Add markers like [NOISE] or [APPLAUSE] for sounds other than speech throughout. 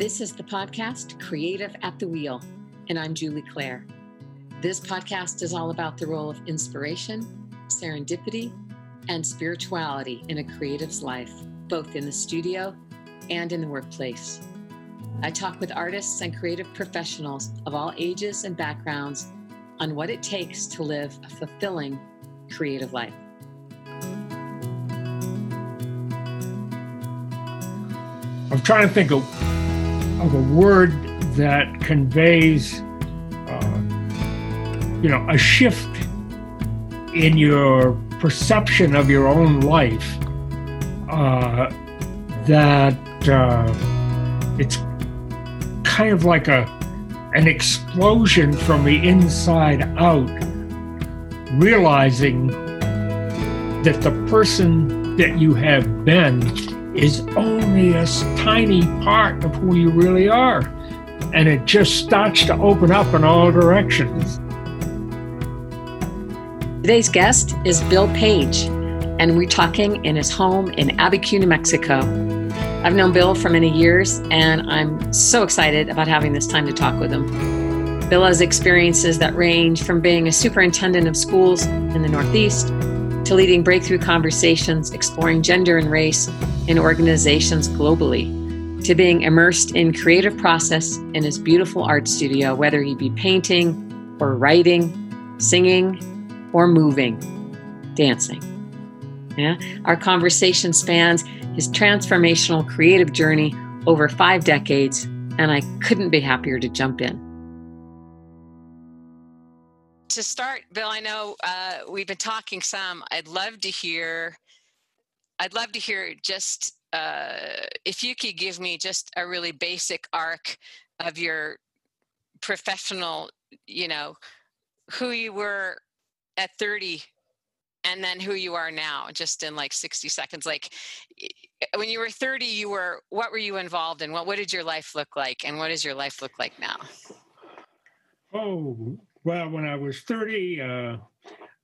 This is the podcast Creative at the Wheel, and I'm Julie Claire. This podcast is all about the role of inspiration, serendipity, and spirituality in a creative's life, both in the studio and in the workplace. I talk with artists and creative professionals of all ages and backgrounds on what it takes to live a fulfilling creative life. I'm trying to think of, of a word that conveys, uh, you know, a shift in your perception of your own life. Uh, that uh, it's kind of like a an explosion from the inside out, realizing that the person that you have been is only a tiny part of who you really are. And it just starts to open up in all directions. Today's guest is Bill Page, and we're talking in his home in Abiquiu, New Mexico. I've known Bill for many years, and I'm so excited about having this time to talk with him. Bill has experiences that range from being a superintendent of schools in the Northeast to leading breakthrough conversations exploring gender and race in organizations globally, to being immersed in creative process in his beautiful art studio, whether he be painting or writing, singing, or moving, dancing. Yeah? Our conversation spans his transformational creative journey over five decades, and I couldn't be happier to jump in. To start, Bill, I know uh, we've been talking some. I'd love to hear. I'd love to hear just uh, if you could give me just a really basic arc of your professional, you know, who you were at 30 and then who you are now just in like 60 seconds like when you were 30 you were what were you involved in what what did your life look like and what does your life look like now oh well when i was 30 uh,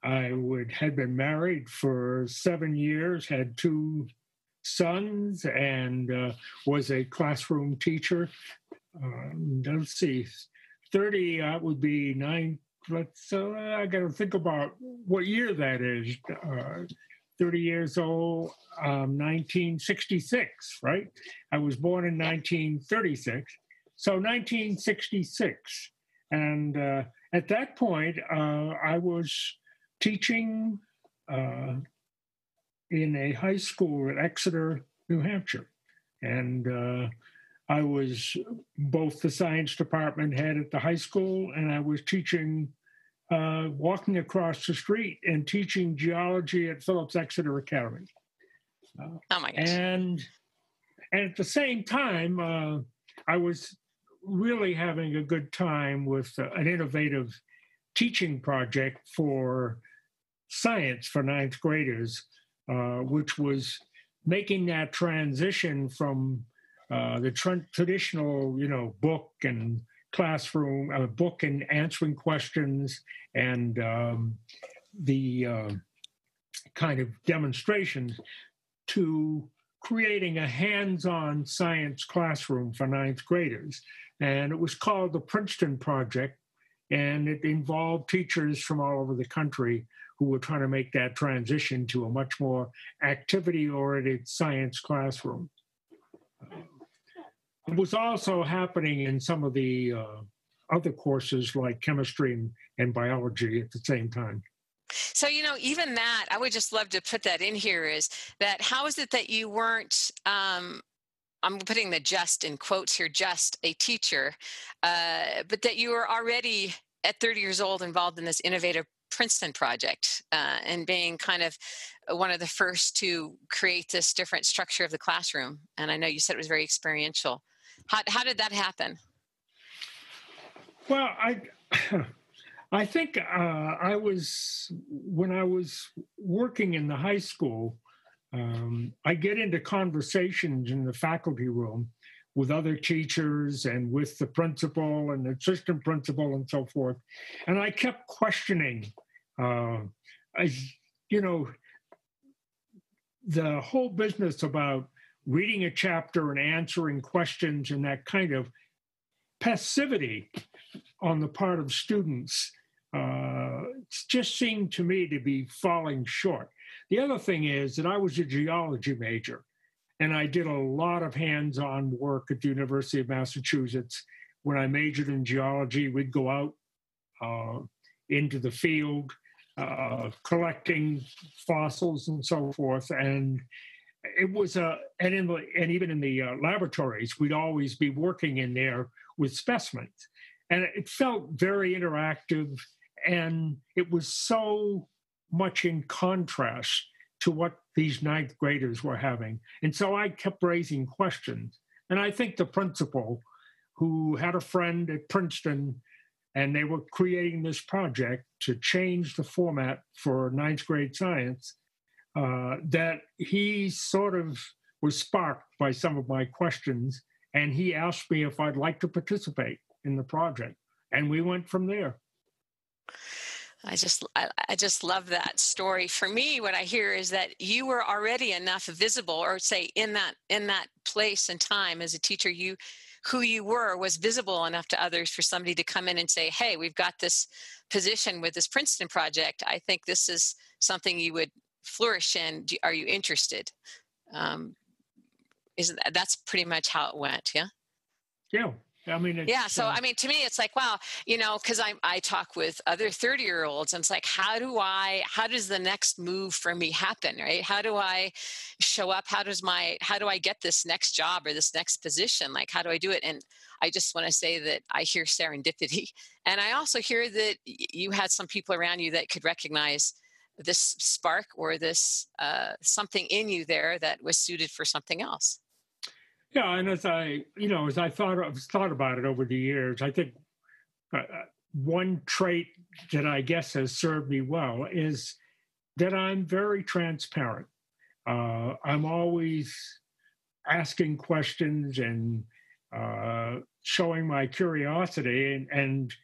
i would had been married for seven years had two sons and uh, was a classroom teacher uh, let's see 30 uh, would be nine let's I got to think about what year that is. Uh, 30 years old, um, 1966, right? I was born in 1936. So 1966. And uh, at that point, uh, I was teaching uh, in a high school at Exeter, New Hampshire. And uh, I was both the science department head at the high school and I was teaching uh, walking across the street and teaching geology at Phillips Exeter Academy. Uh, oh my gosh. And, and at the same time, uh, I was really having a good time with uh, an innovative teaching project for science for ninth graders, uh, which was making that transition from uh, the tra- traditional, you know, book and classroom, a book and answering questions and um, the uh, kind of demonstrations to creating a hands-on science classroom for ninth graders. And it was called the Princeton Project, and it involved teachers from all over the country who were trying to make that transition to a much more activity-oriented science classroom. It was also happening in some of the uh, other courses like chemistry and, and biology at the same time. So, you know, even that, I would just love to put that in here is that how is it that you weren't, um, I'm putting the just in quotes here, just a teacher, uh, but that you were already at 30 years old involved in this innovative Princeton project uh, and being kind of one of the first to create this different structure of the classroom. And I know you said it was very experiential. How, how did that happen? Well, I [CLEARS THROAT] I think uh, I was when I was working in the high school. Um, I get into conversations in the faculty room with other teachers and with the principal and the assistant principal and so forth, and I kept questioning. Uh, I, you know, the whole business about reading a chapter and answering questions and that kind of passivity on the part of students uh, just seemed to me to be falling short. The other thing is that I was a geology major and I did a lot of hands on work at the University of Massachusetts. When I majored in geology, we'd go out uh, into the field uh, collecting fossils and so forth. And it was a, and, in the, and even in the uh, laboratories, we'd always be working in there with specimens. And it felt very interactive and it was so much in contrast to what these ninth graders were having. And so I kept raising questions. And I think the principal, who had a friend at Princeton, and they were creating this project to change the format for ninth grade science, uh, that he sort of was sparked by some of my questions. And he asked me if I'd like to participate in the project. And we went from there. I just I, I, just love that story. For me, what I hear is that you were already enough visible, or say in that in that place and time as a teacher, you who you were was visible enough to others for somebody to come in and say, "Hey, we've got this position with this Princeton project. I think this is something you would flourish in. Are you interested?" Um, isn't that, that's pretty much how it went? Yeah. Yeah, I mean, yeah. So, uh, I mean, to me, it's like, wow, you know, because I I talk with other thirty year olds, and it's like, how do I? How does the next move for me happen? Right? How do I show up? How does my? How do I get this next job or this next position? Like, how do I do it? And I just want to say that I hear serendipity, [LAUGHS] and I also hear that you had some people around you that could recognize this spark or this uh, something in you there that was suited for something else. Yeah, and as I, you know, as I thought of, thought about it over the years, I think uh, uh, one trait that I guess has served me well is that I'm very transparent. Uh, I'm always asking questions and uh, showing my curiosity, and, and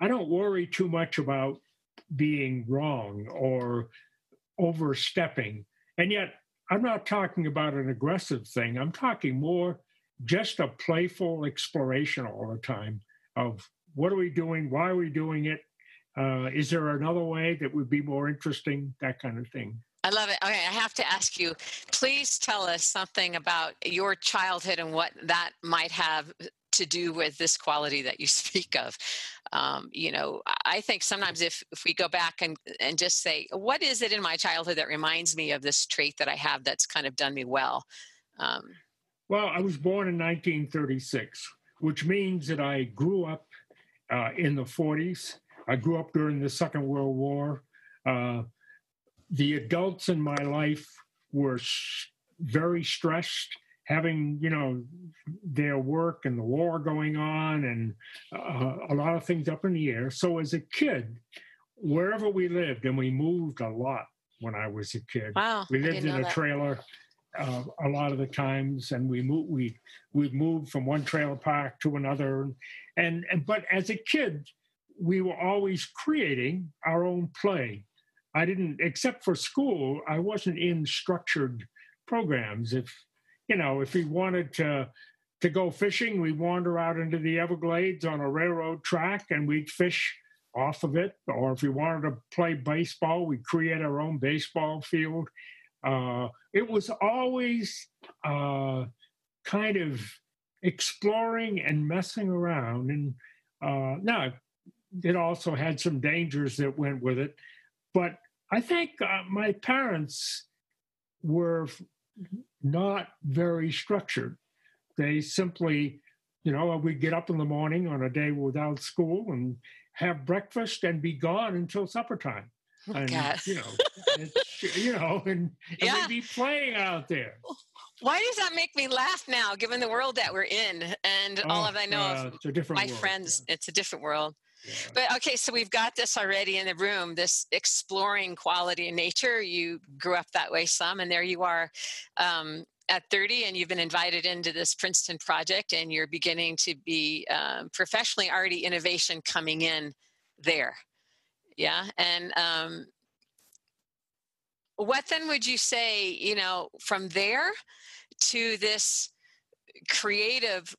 I don't worry too much about being wrong or overstepping. And yet, I'm not talking about an aggressive thing. I'm talking more just a playful exploration all the time of what are we doing? Why are we doing it? Uh, is there another way that would be more interesting? That kind of thing. I love it. Okay, I have to ask you, please tell us something about your childhood and what that might have to do with this quality that you [LAUGHS] speak of. Um, you know i think sometimes if if we go back and and just say what is it in my childhood that reminds me of this trait that i have that's kind of done me well? Um, well i was born in 1936 which means that i grew up uh, in the 40s i grew up during the second world war. Uh, the adults in my life were very stressed having you know their work and the war going on and uh, a lot of things up in the air. So as a kid wherever we lived and we moved a lot when i was a kid. Wow, we lived in a that. trailer uh, a lot of the times and we moved we we moved from one trailer park to another. And, and but as a kid we were always creating our own play. I didn't except for school i wasn't in structured programs. If you know, if he wanted to to go fishing, we wander out into the Everglades on a railroad track and we'd fish off of it. Or if we wanted to play baseball, we'd create our own baseball field. Uh, it was always uh, kind of exploring and messing around. And uh, now, it also had some dangers that went with it. But I think uh, my parents were not very structured. They simply, you know, we get up in the morning on a day without school and have breakfast and be gone until supper time. Oh, and you know, you know, [LAUGHS] and, and yeah. we'd be playing out there. Why does that make me laugh now, given the world that we're in and oh, all of I know uh, of my world, friends? Yeah. It's a different world. But okay, so we've got this already in the room this exploring quality in nature. You grew up that way some, and there you are um, at 30, and you've been invited into this Princeton project, and you're beginning to be um, professionally already innovation coming in there. Yeah, and um, what then would you say, you know, from there to this creative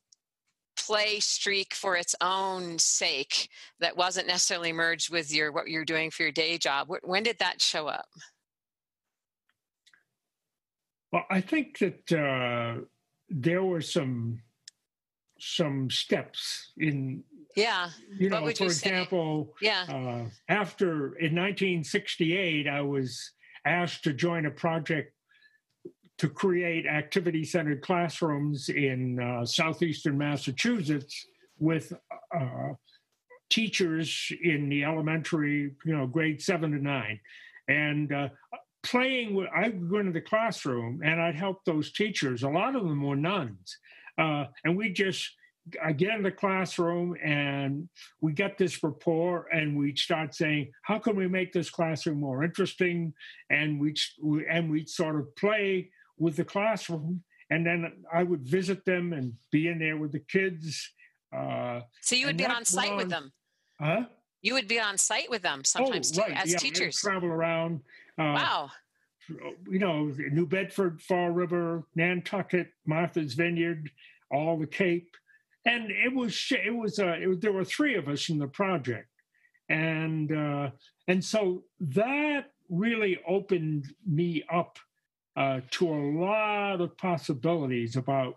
play streak for its own sake that wasn't necessarily merged with your what you're doing for your day job when did that show up? Well i think that uh, there were some some steps in yeah. you know for you example say? yeah. uh, after in 1968 i was asked to join a project to create activity centered classrooms in uh, southeastern Massachusetts with uh, teachers in the elementary, you know, grade seven to nine. And uh, playing with, I'd go into the classroom and I'd help those teachers. A lot of them were nuns. Uh, and we just, I get in the classroom and we get this rapport and we start saying, how can we make this classroom more interesting? And we and we sort of play with the classroom, and then I would visit them and be in there with the kids. Uh, so you would be on site with them. Huh? You would be on site with them sometimes oh, right. as yeah, teachers. Travel around. Uh, wow. You know, New Bedford, Fall River, Nantucket, Martha's Vineyard, all the Cape, and it was it was, uh, it was there were three of us in the project, and uh, and so that really opened me up uh, to a lot of possibilities about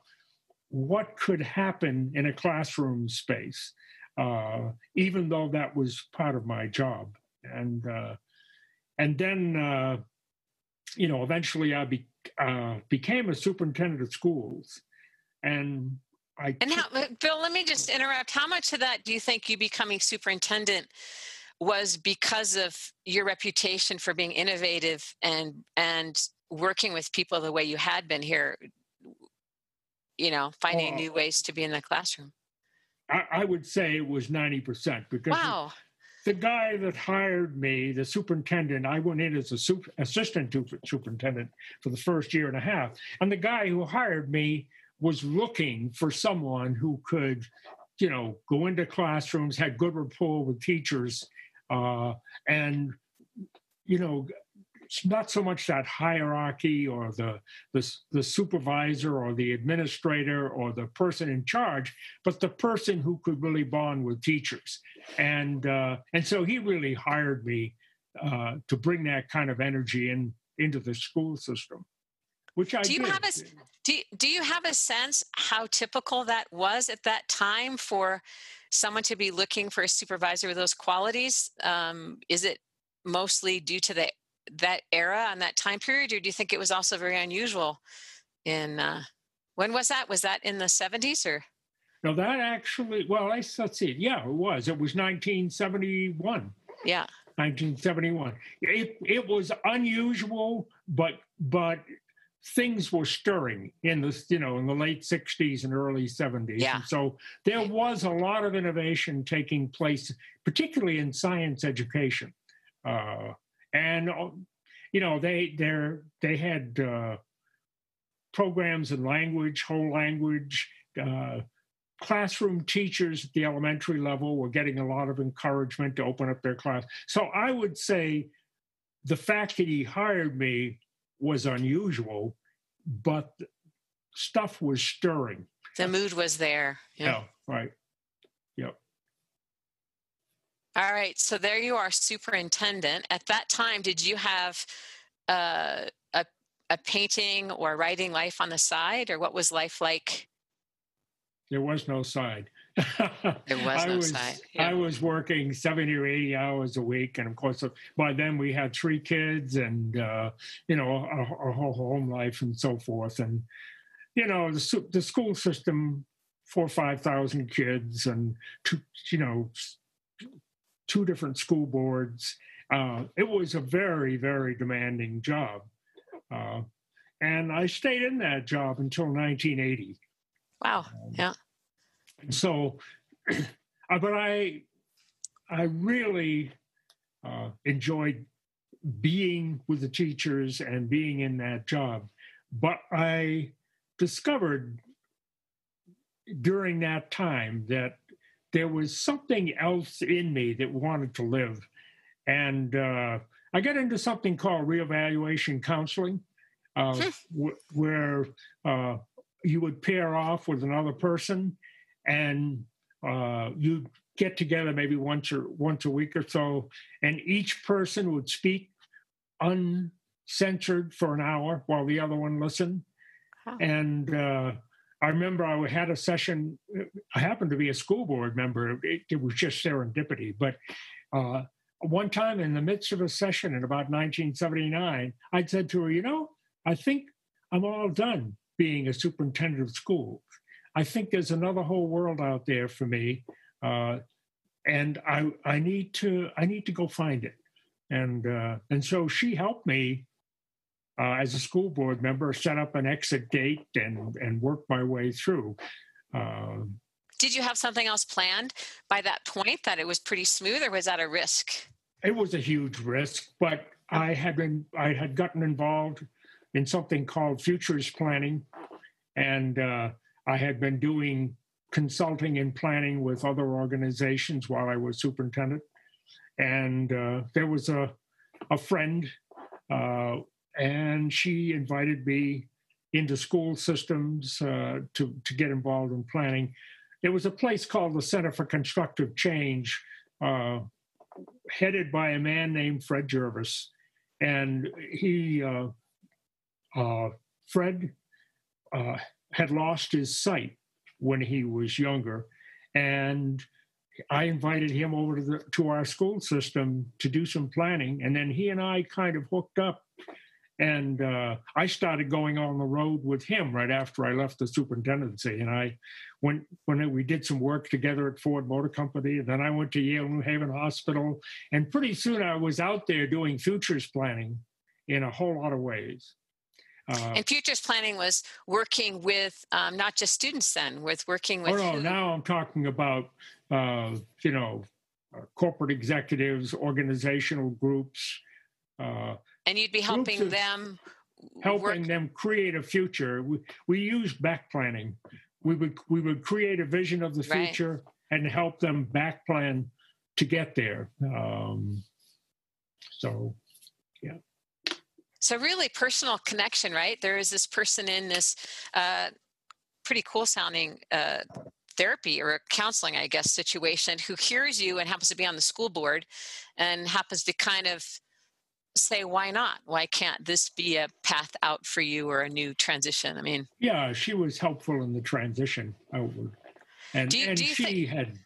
what could happen in a classroom space, uh, even though that was part of my job. And uh, and then uh, you know eventually I be, uh, became a superintendent of schools, and I. And how, Bill, let me just interrupt. How much of that do you think you becoming superintendent? was because of your reputation for being innovative and and working with people the way you had been here you know finding new ways to be in the classroom. I, I would say it was 90% because wow. the guy that hired me the superintendent i went in as a super, assistant superintendent for the first year and a half. And the guy who hired me was looking for someone who could you know go into classrooms had good rapport with teachers uh, and you know not so much that hierarchy or the, the, the supervisor or the administrator or the person in charge, but the person who could really bond with teachers. And uh, and so he really hired me uh, to bring that kind of energy in into the school system, which I do. You did. have a do you, do you have a sense how typical that was at that time for someone to be looking for a supervisor with those qualities? Um, is it mostly due to the that era and that time period, or do you think it was also very unusual? In uh, when was that? Was that in the seventies or? No, that actually. Well, I, let's see. Yeah, it was. It was 1971. Yeah. 1971. It it was unusual, but but things were stirring in the you know in the late 60s and early 70s yeah. and so there was a lot of innovation taking place particularly in science education uh, and uh, you know they they they had uh, programs in language, whole language. Uh, classroom teachers at the elementary level were getting a lot of encouragement to open up their class. So I would say the fact that he hired me was unusual, but stuff was stirring. The mood was there. Yeah, yeah right. All right. So there you are, superintendent. At that time, did you have uh, a, a painting or writing life on the side, or what was life like? There was no side. there [LAUGHS] was no was, side. Yeah. I was working 70 or 80 hours a week. And of course, by then we had three kids and, uh, you know, our, whole home life and so forth. And, you know, the, the school system, four or 5,000 kids and, two, you know, two different school boards. Uh, it was a very, very demanding job. Uh, and I stayed in that job until 1980. Wow. Um, yeah. So, [CLEARS THROAT] uh, but I, I really uh, enjoyed being with the teachers and being in that job. But I discovered during that time that there was something else in me that wanted to live. And uh, I got into something called reevaluation counseling, uh, Hmm. wh- where uh, you would pair off with another person, and uh, you get together maybe once or once a week or so, and each person would speak uncensored for an hour while the other one listened. Wow. And uh, I remember I had a session. I happened to be a school board member. It, it was just serendipity, but. Uh, one time in the midst of a session in about 1979, I'd said to her, You know, I think I'm all done being a superintendent of schools. I think there's another whole world out there for me. Uh, and I, I need to I need to go find it. And uh, and so she helped me uh, as a school board member set up an exit date and and work my way through. Um, Did you have something else planned by that point that it was pretty smooth, or was that a risk? it was a huge risk, but I had been I had gotten involved in something called futures planning, and uh, I had been doing consulting and planning with other organizations while I was superintendent. And uh, there was a a friend, uh, and she invited me into school systems uh, to to get involved in planning. There was a place called the Center for Constructive Change uh, headed by a man named Fred Jervis, and he, uh, uh, Fred, uh, had lost his sight when he was younger, and I invited him over to the to our school system to do some planning, and then he and I kind of hooked up. And uh, I started going on the road with him right after I left the superintendency. And I went when we did some work together at Ford Motor Company, and then I went to Yale New Haven Hospital, and pretty soon I was out there doing futures planning in a whole lot of ways. Uh, And futures planning was working with um, not just students, then, with working with. oh no, who? now I'm talking about uh, you know uh, corporate executives, organizational groups, uh, and you'd be helping them helping work. them create a future. We, we used back planning. We would we would create a vision of the Right. future and help them back plan to get there. Um, so yeah. So really, personal connection, right? There is this person in this uh, pretty cool sounding uh, therapy or counseling, I guess, situation who hears you and happens to be on the school board and happens to kind of say, "Why not? Why can't this be a path out for you or a new transition?" I mean, yeah, she was helpful in the transition outward, and you- and she think- had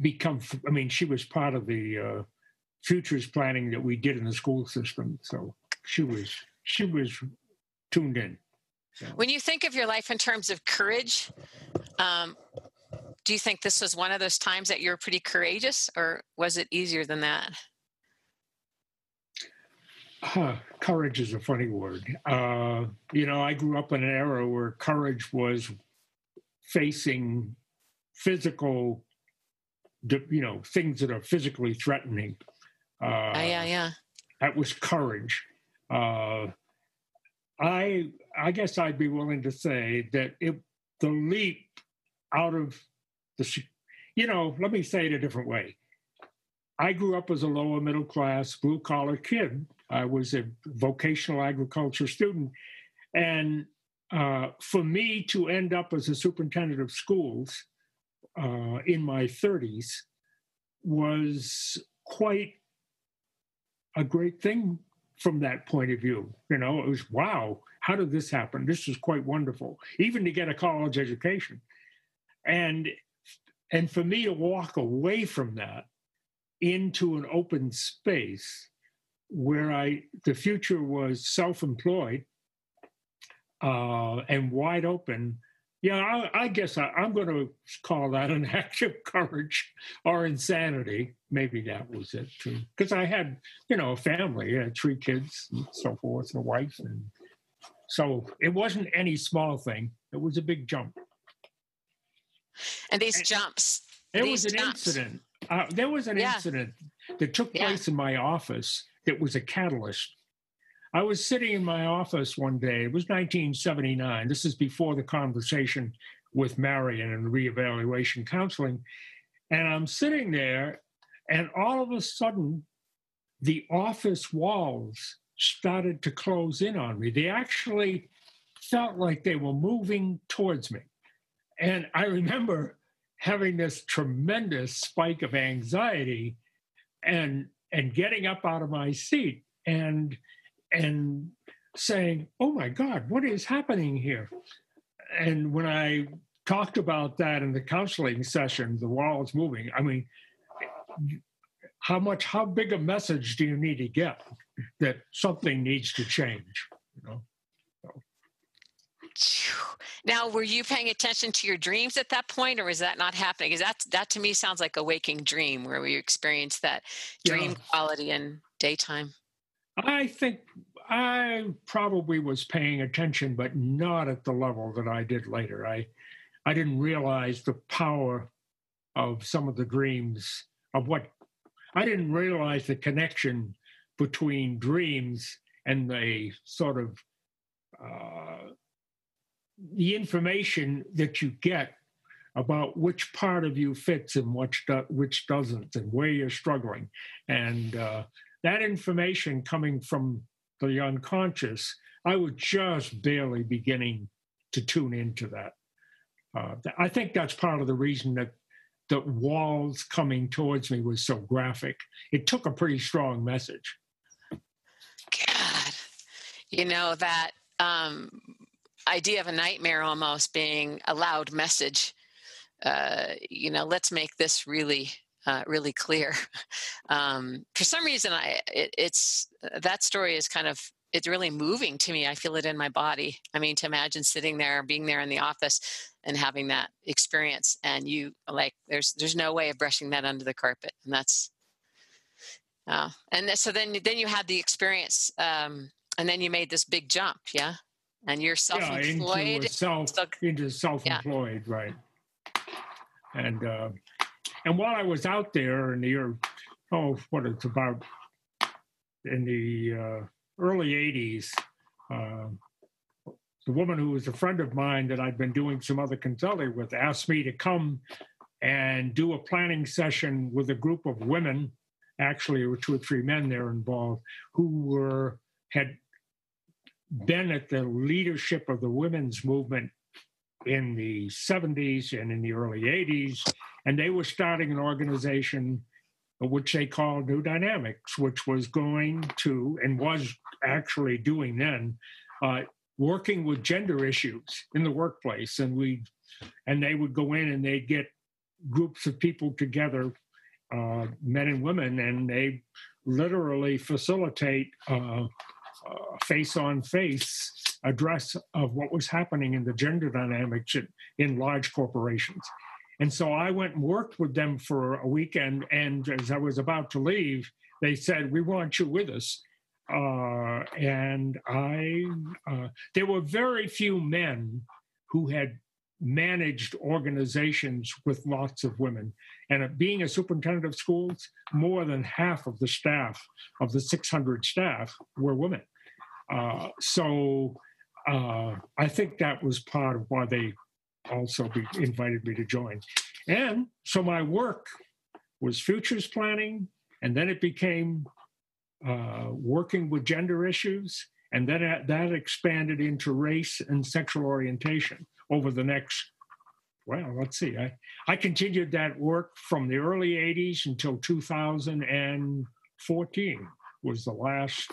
become. I mean, she was part of the uh, futures planning that we did in the school system. So she was she was tuned in. So, when you think of your life in terms of courage, um, do you think this was one of those times that you were pretty courageous, or was it easier than that? Huh, courage is a funny word. Uh, you know, I grew up in an era where courage was facing physical, you know, things that are physically threatening. Uh, Oh, yeah, yeah. That was courage. Uh, I I guess I'd be willing to say that it the leap out of the, you know, let me say it a different way. I grew up as a lower middle class, blue collar kid. I was a vocational agriculture student. And uh, for me to end up as a superintendent of schools uh, in my 30s was quite a great thing from that point of view. You know, it was wow, how did this happen? This is quite wonderful, even to get a college education. And and for me to walk away from that into an open space where I the future was self-employed uh, and wide open. Yeah, I, I guess I, I'm going to call that an [LAUGHS] act of courage or insanity. Maybe that was it too, because I had, you know, a family, had three kids, and so forth, and a wife, and so it wasn't any small thing. It was a big jump. And these And- jumps. These was an jumps. incident. Uh, there was an Yeah. incident that took Yeah. place in my office that was a catalyst. I was sitting in my office one day. It was 1979. This is before the conversation with Marion and reevaluation counseling. And I'm sitting there, and all of a sudden, the office walls started to close in on me. They actually felt like they were moving towards me. And I remember having this tremendous spike of anxiety and and getting up out of my seat and and saying, "Oh my God, what is happening here?" And when I talked about that in the counseling session, the walls moving. I mean, how much, how big a message do you need to get that something needs to change? You know. Now, were you paying attention to your dreams at that point, or is that not happening? Because that that to me sounds like a waking dream, where we experience that dream yeah. quality in daytime. I think I probably was paying attention, but not at the level that I did later. I I didn't realize the power of some of the dreams of what I didn't realize the connection between dreams and the sort of uh, the information that you get about which part of you fits and which do, which doesn't, and where you're struggling, and uh, that information coming from the unconscious, I was just barely beginning to tune into that. Uh, I think that's part of the reason that the walls coming towards me was so graphic. It took a pretty strong message. God, you know that um, idea of a nightmare almost being a loud message. Uh, you know, let's make this really, uh, really clear. [LAUGHS] Um, for some reason, I it, it's that story is kind of it's really moving to me. I feel it in my body. I mean, to imagine sitting there, being there in the office, and having that experience, and you like, there's there's no way of brushing that under the carpet, and that's. Uh, and so then then you had the experience, um, and then you made this big jump, yeah and you're self-employed yeah, into self so, into self-employed yeah. right and uh, and while i was out there in the year oh what it's about in the uh, early 80s uh, the woman who was a friend of mine that i'd been doing some other consulting with asked me to come and do a planning session with a group of women actually there were two or three men there involved who were had been at the leadership of the women's movement in the 70s and in the early 80s, and they were starting an organization which they called New Dynamics, which was going to and was actually doing then uh, working with gender issues in the workplace, and we and they would go in and they'd get groups of people together, uh, men and women, and they literally facilitate. Uh, face on face address of what was happening in the gender dynamics in large corporations. And so I went and worked with them for a weekend. And as I was about to leave, they said, We want you with us. Uh, and I, uh, there were very few men who had managed organizations with lots of women. And being a superintendent of schools, more than half of the staff, of the 600 staff, were women. Uh, so uh, I think that was part of why they also be, invited me to join. And so my work was futures planning, and then it became uh, working with gender issues, and then that expanded into race and sexual orientation over the next. Well, let's see. I, I continued that work from the early 80s until 2014 was the last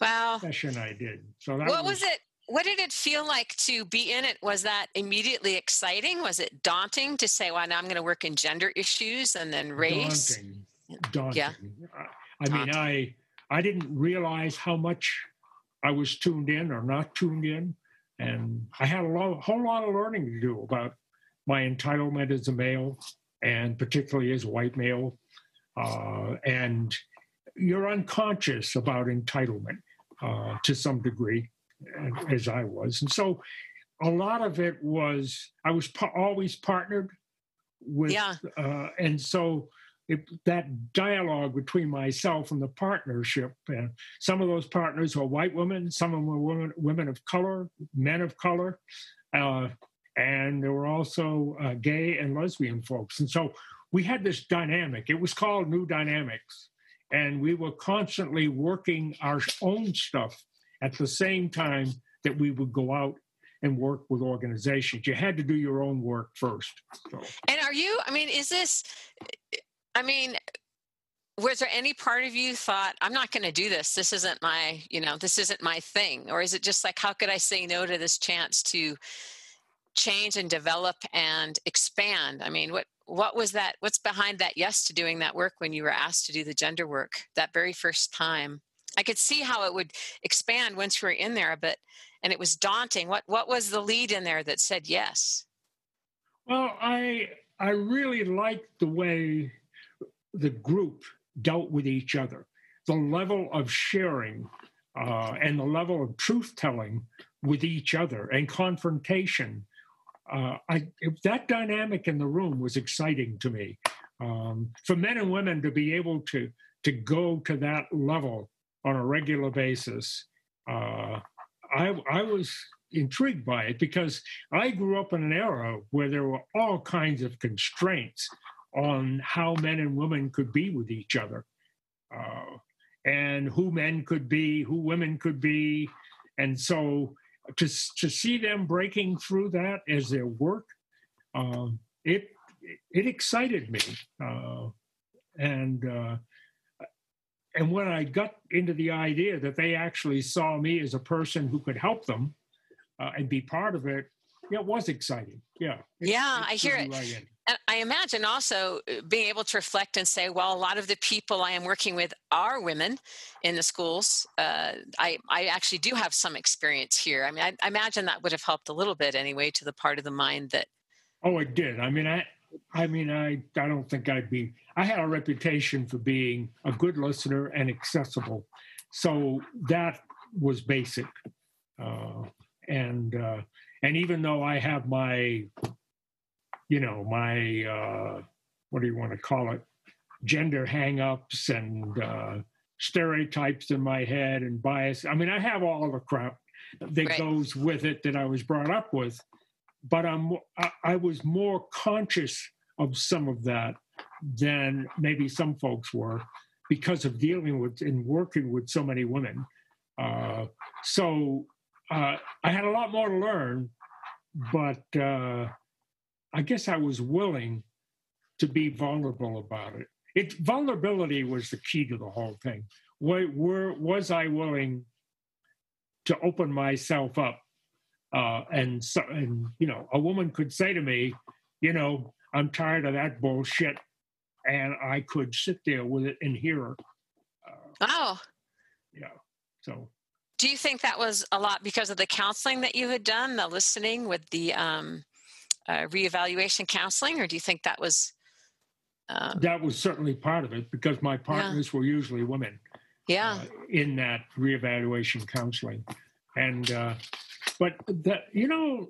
wow session I did. So what was, was it? What did it feel like to be in it? Was that immediately exciting? Was it daunting to say, "Well, now I'm going to work in gender issues and then race"? Daunting. Daunting. Yeah. I mean, I I didn't realize how much I was tuned in or not tuned in, and I had a lot, whole lot of learning to do about my entitlement as a male, and particularly as a white male, uh, and you're unconscious about entitlement uh, to some degree, as I was. And so a lot of it was, I was pa- always partnered with, yeah. uh, and so it, that dialogue between myself and the partnership, and some of those partners were white women, some of them were women, women of color, men of color, uh, and there were also uh, gay and lesbian folks. And so we had this dynamic. It was called New Dynamics and we were constantly working our own stuff at the same time that we would go out and work with organizations. You had to do your own work first. So. And are you, I mean, is this, I mean, was there any part of you thought i'm not going to do this this isn't my you know this isn't my thing or is it just like how could i say no to this chance to change and develop and expand i mean what what was that what's behind that yes to doing that work when you were asked to do the gender work that very first time? I could see how it would expand once you were in there but and it was daunting. What what was the lead in there that said yes? Well i i really liked the way the group dealt with each other. The level of sharing uh, and the level of truth telling with each other and confrontation uh, I, that dynamic in the room was exciting to me. Um, for men and women to be able to to go to that level on a regular basis, uh, I, I was intrigued by it because I grew up in an era where there were all kinds of constraints on how men and women could be with each other, uh, and who men could be, who women could be, and so to to see them breaking through that as their work, um, it it excited me, uh, and uh, and when I got into the idea that they actually saw me as a person who could help them uh, and be part of it, it was exciting. Yeah. yeah, I hear it. Right and I imagine also uh, being able to reflect and say, well, a lot of the people I am working with are women in the schools. Uh, I, I actually do have some experience here. I mean, I, I, imagine that would have helped a little bit anyway to the part of the mind that. Oh, it did. I mean, I, I mean, I, I don't think I'd be. I had a reputation for being a good listener and accessible, so that was basic. Uh, and uh, and even though I have my you know, my, uh, what do you want to call it, gender hangups and uh, stereotypes in my head and bias. I mean, I have all the crap that right. goes with it that I was brought up with, but I'm, I, I was more conscious of some of that than maybe some folks were because of dealing with and working with so many women. Uh, so uh, I had a lot more to learn, but uh, I guess I was willing to be vulnerable about it. It vulnerability was the key to the whole thing. Where, where was I willing to open myself up? Uh, and so, and you know, a woman could say to me, you know, I'm tired of that bullshit, and I could sit there with it and hear her. Uh, oh, yeah. So, do you think that was a lot because of the counseling that you had done, the listening with the um, uh, reevaluation counseling, or do you think that was? Um, that was certainly part of it because my partners yeah. were usually women. Yeah. Uh, in that reevaluation counseling, and uh, but that you know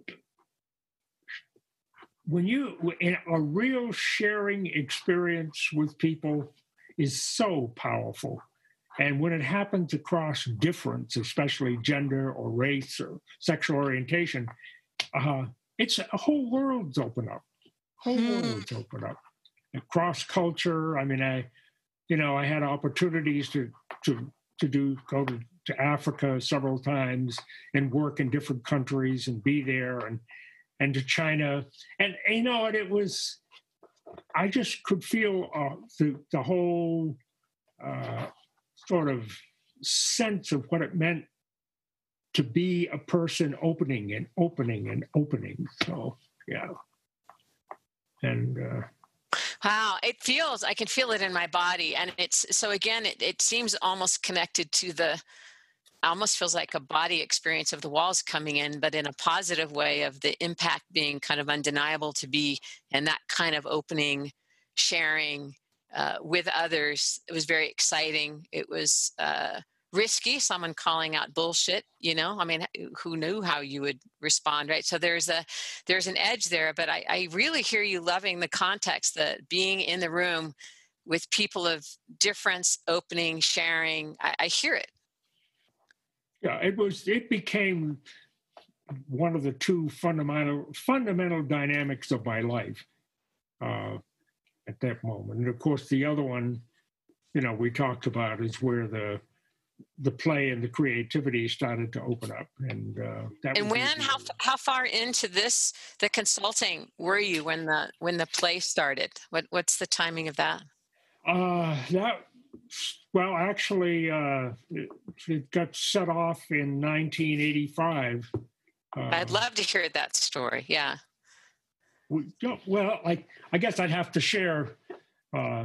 when you in a real sharing experience with people is so powerful and when it happens across difference especially gender or race or sexual orientation uh, it's a whole world's open up. Whole hmm. world's open up. Cross culture. I mean, I, you know, I had opportunities to to to do go to, to Africa several times and work in different countries and be there and and to China and you know and it was I just could feel uh, the the whole uh, sort of sense of what it meant to be a person opening and opening and opening. So, yeah. And, uh, Wow, it feels, I can feel it in my body. And it's, so again, it, it seems almost connected to the, almost feels like a body experience of the walls coming in, but in a positive way of the impact being kind of undeniable to be and that kind of opening, sharing uh, with others. It was very exciting. It was, uh, risky someone calling out bullshit you know i mean who knew how you would respond right so there's a there's an edge there but i, I really hear you loving the context that being in the room with people of difference opening sharing I, I hear it yeah it was it became one of the two fundamental fundamental dynamics of my life uh, at that moment. And of course the other one you know, we talked about is where the the play and the creativity started to open up. And uh, that and when how how far into this the consulting were you when the when the play started? What what's the timing of that? Uh that well actually uh it, it got set off in 1985 uh, i'd love to hear that story yeah we, well i i guess i'd have to share uh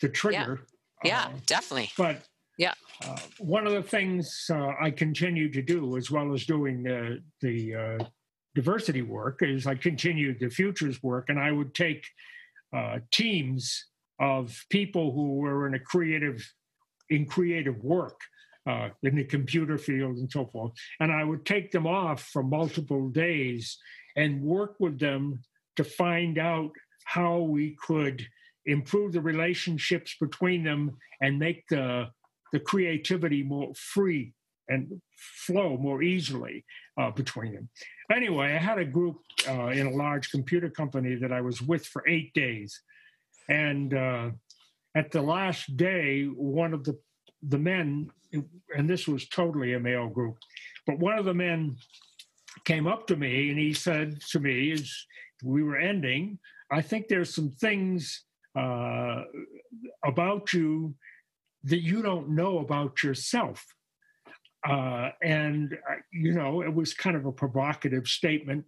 the trigger yeah, yeah definitely but yeah. Uh, one of the things uh, I continue to do, as well as doing the the uh, diversity work, is I continued the futures work, and I would take uh, teams of people who were in a creative in creative work uh, in the computer field and so forth, and I would take them off for multiple days and work with them to find out how we could improve the relationships between them and make the the creativity more free and flow more easily uh, between them. Anyway, I had a group uh, in a large computer company that I was with for eight days. And uh, at the last day, one of the, the men, and this was totally a male group, but one of the men came up to me and he said to me, as we were ending, I think there's some things uh, about you that you don't know about yourself. Uh, and, uh, you know, it was kind of a provocative statement.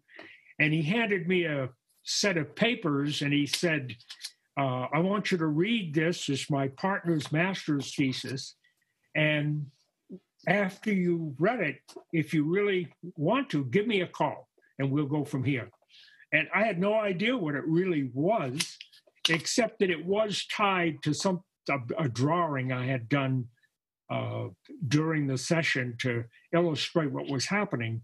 And he handed me a set of papers and he said, uh, I want you to read this as my partner's master's thesis. And after you read it, if you really want to, give me a call and we'll go from here. And I had no idea what it really was, except that it was tied to some a, a drawing I had done uh, during the session to illustrate what was happening.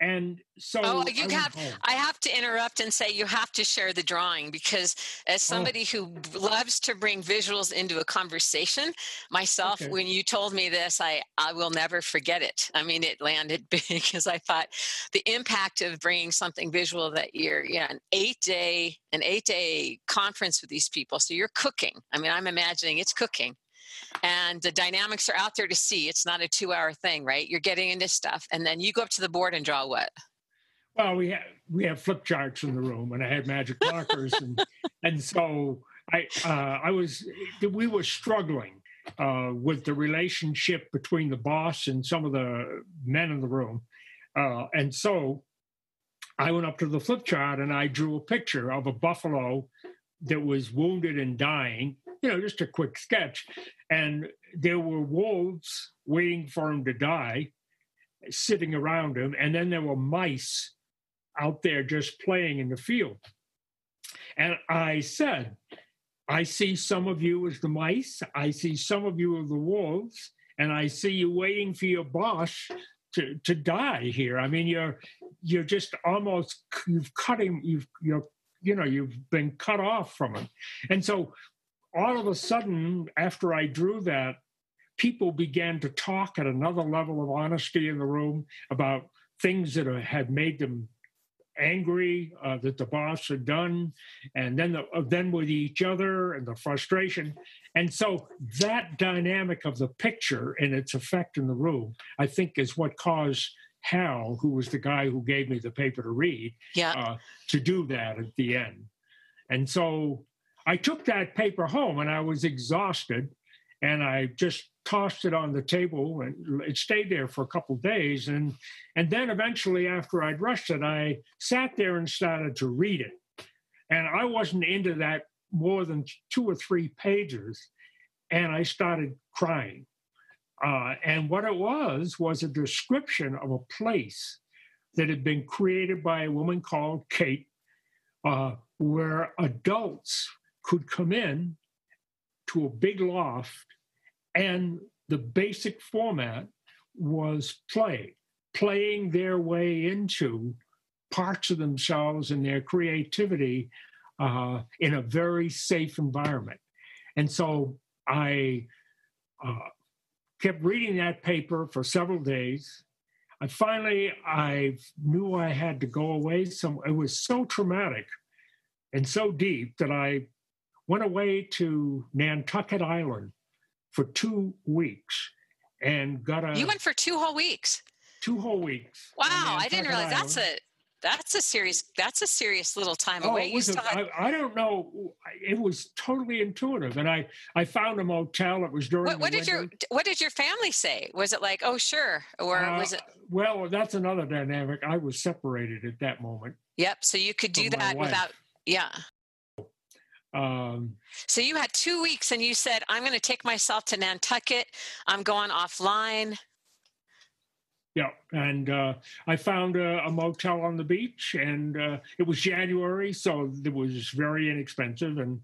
And oh, so, oh, you I have. I have to interrupt and say you have to share the drawing because, as oh. somebody oh. who loves to bring visuals into a conversation, myself, okay. when you told me this, I I will never forget it. I mean, it landed big [LAUGHS] because I thought the impact of bringing something visual that year. Yeah, an eight day an eight day conference with these people. So you're cooking. I mean, I'm imagining it's cooking and the dynamics are out there to see. It's not a two hour thing, right? You're getting into stuff. And then you go up to the board and draw what? Well, we have we have flip charts in the room, and I had magic markers, and [LAUGHS] and so I uh, I was we were struggling uh, with the relationship between the boss and some of the men in the room, uh, and so I went up to the flip chart and I drew a picture of a buffalo that was wounded and dying, [LAUGHS] you know, just a quick sketch. And there were wolves waiting for him to die, sitting around him. And then there were mice out there just playing in the field. And I said, I see some of you as the mice, I see some of you as the wolves, and I see you waiting for your boss to, to die here. I mean, you're you're just almost you've cut him, you've you're you know you've been cut off from him. And so all of a sudden, after I drew that, people began to talk at another level of honesty in the room about things that had made them angry uh, that the boss had done, and then the, uh, then with each other and the frustration, and so that dynamic of the picture and its effect in the room, I think, is what caused Hal, who was the guy who gave me the paper to read, yeah. uh, to do that at the end, and so I took that paper home and I was exhausted and I just tossed it on the table and it stayed there for a couple days. And and then eventually after I'd rushed it I sat there and started to read it. And I wasn't into that more than two or three pages and I started crying. Uh, and what it was was a description of a place that had been created by a woman called Kate uh, where adults could come in to a big loft and the basic format was play, playing their way into parts of themselves and their creativity uh, in a very safe environment. And so I uh, kept reading that paper for several days. I finally I knew I had to go away. Some it was so traumatic and so deep that I went away to Nantucket Island for two weeks and got a. You went for two whole weeks. Two whole weeks. Wow, I didn't realize that's a that's a serious that's a serious little time oh, away. It was a, had... I, I, don't know. It was totally intuitive, and I I found a motel. It was during. What, what did winter. your What did your family say? Was it like, oh sure, or uh, was it? Well, that's another dynamic. I was separated at that moment. Yep. So you could do that without. Yeah. Um, so you had two weeks, and you said, "I'm going to take myself to Nantucket. I'm going offline." Yeah, and uh, I found a, a, motel on the beach, and uh, it was January, so it was very inexpensive. And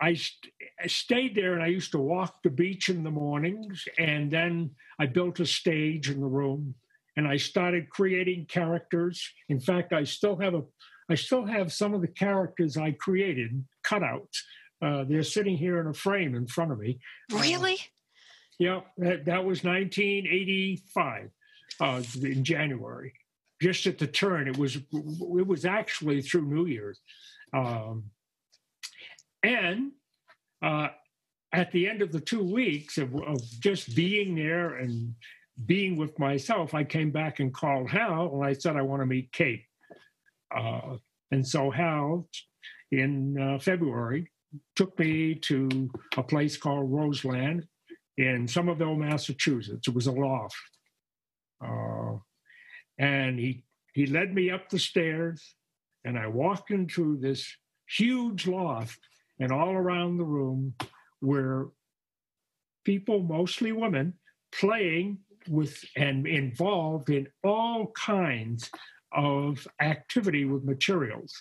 I, st- I, stayed there, and I used to walk the beach in the mornings, and then I built a stage in the room, and I started creating characters. In fact, I still have a, I still have some of the characters I created cutouts. Uh, they're sitting here in a frame in front of me. Really? Uh, yeah, that, that was 1985 uh, in January, just at the turn. It was it was actually through New Year's, um, and uh, at the end of the two weeks of, of, just being there and being with myself, I came back and called Hal and I said I want to meet Kate, uh, and so Hal in uh, February took me to a place called Roseland in Somerville, Massachusetts. It was a loft uh, and he he led me up the stairs, and I walked into this huge loft, and all around the room were people, mostly women, playing with and involved in all kinds of activity with materials.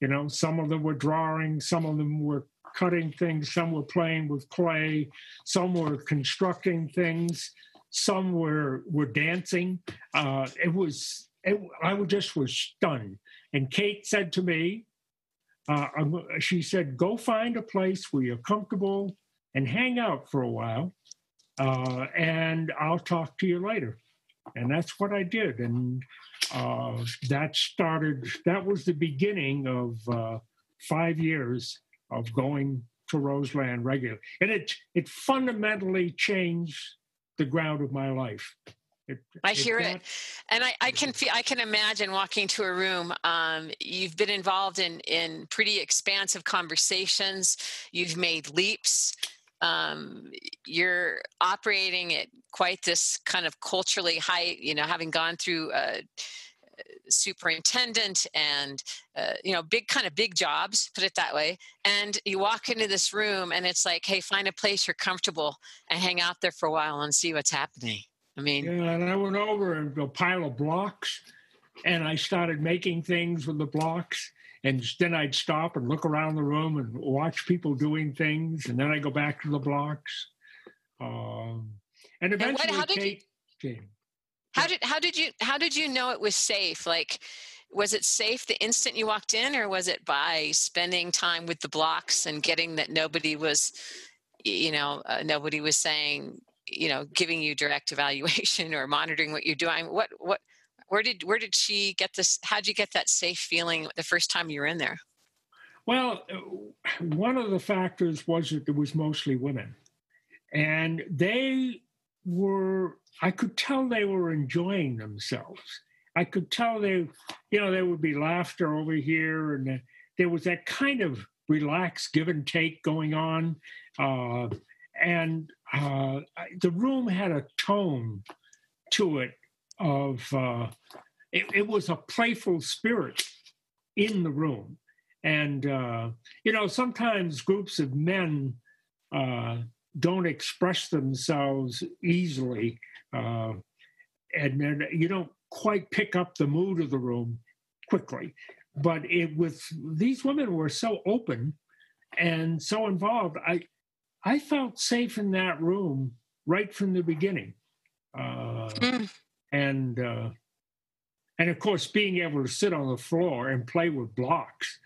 You know, some of them were drawing, some of them were cutting things, some were playing with clay, some were constructing things, some were were dancing. Uh, it was it, I just was stunned. And Kate said to me, uh, she said, "Go find a place where you're comfortable and hang out for a while, uh, and I'll talk to you later." And that's what I did, and uh, that started. That was the beginning of uh, five years of going to Roseland regularly, and it it fundamentally changed the ground of my life. It, I hear it, and I, I, can feel, I can imagine walking to a room. Um, you've been involved in in pretty expansive conversations. You've made leaps. Um, you're operating at quite this kind of culturally high. You know, having gone through a superintendent and uh, you know big kind of big jobs put it that way and you walk into this room and it's like hey find a place you're comfortable and hang out there for a while and see what's happening i mean yeah and i went over and a pile of blocks and i started making things with the blocks and then i'd stop and look around the room and watch people doing things and then i go back to the blocks. Um, and eventually and what, Kate, you, how did how did you how did you know it was safe? Like was it safe the instant you walked in or was it by spending time with the blocks and getting that nobody was you know uh, nobody was saying you know giving you direct [LAUGHS] evaluation or monitoring what you're doing? What what where did where did she get this how'd you get that safe feeling the first time you were in there well uh, one of the factors was that it was mostly women and they were I could tell they were enjoying themselves. I could tell they, you know, there would be laughter over here, and there was that kind of relaxed give and take going on, uh, and uh, the room had a tone to it of uh, it, it, was a playful spirit in the room, and uh, you know sometimes groups of men uh, don't express themselves easily uh, and then you don't quite pick up the mood of the room quickly. But it with these women were so open and so involved. I I felt safe in that room right from the beginning, uh, mm. And uh, and of course being able to sit on the floor and play with blocks,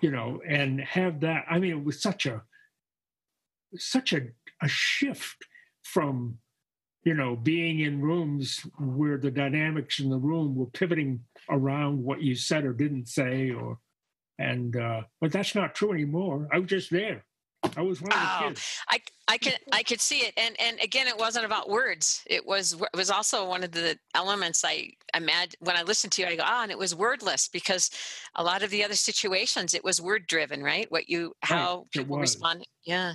you know, and have that. I mean, it was such a such a, a shift from you know, being in rooms where the dynamics in the room were pivoting around what you said or didn't say, or and uh, but that's not true anymore. I was just there. I was one of the oh, kids. I I could I could see it, and and again, it wasn't about words. It was it was also one of the elements I imagine when I listened to you. I go, ah, oh, and it was wordless because a lot of the other situations it was word driven, right? What you how right, people respond. Yeah.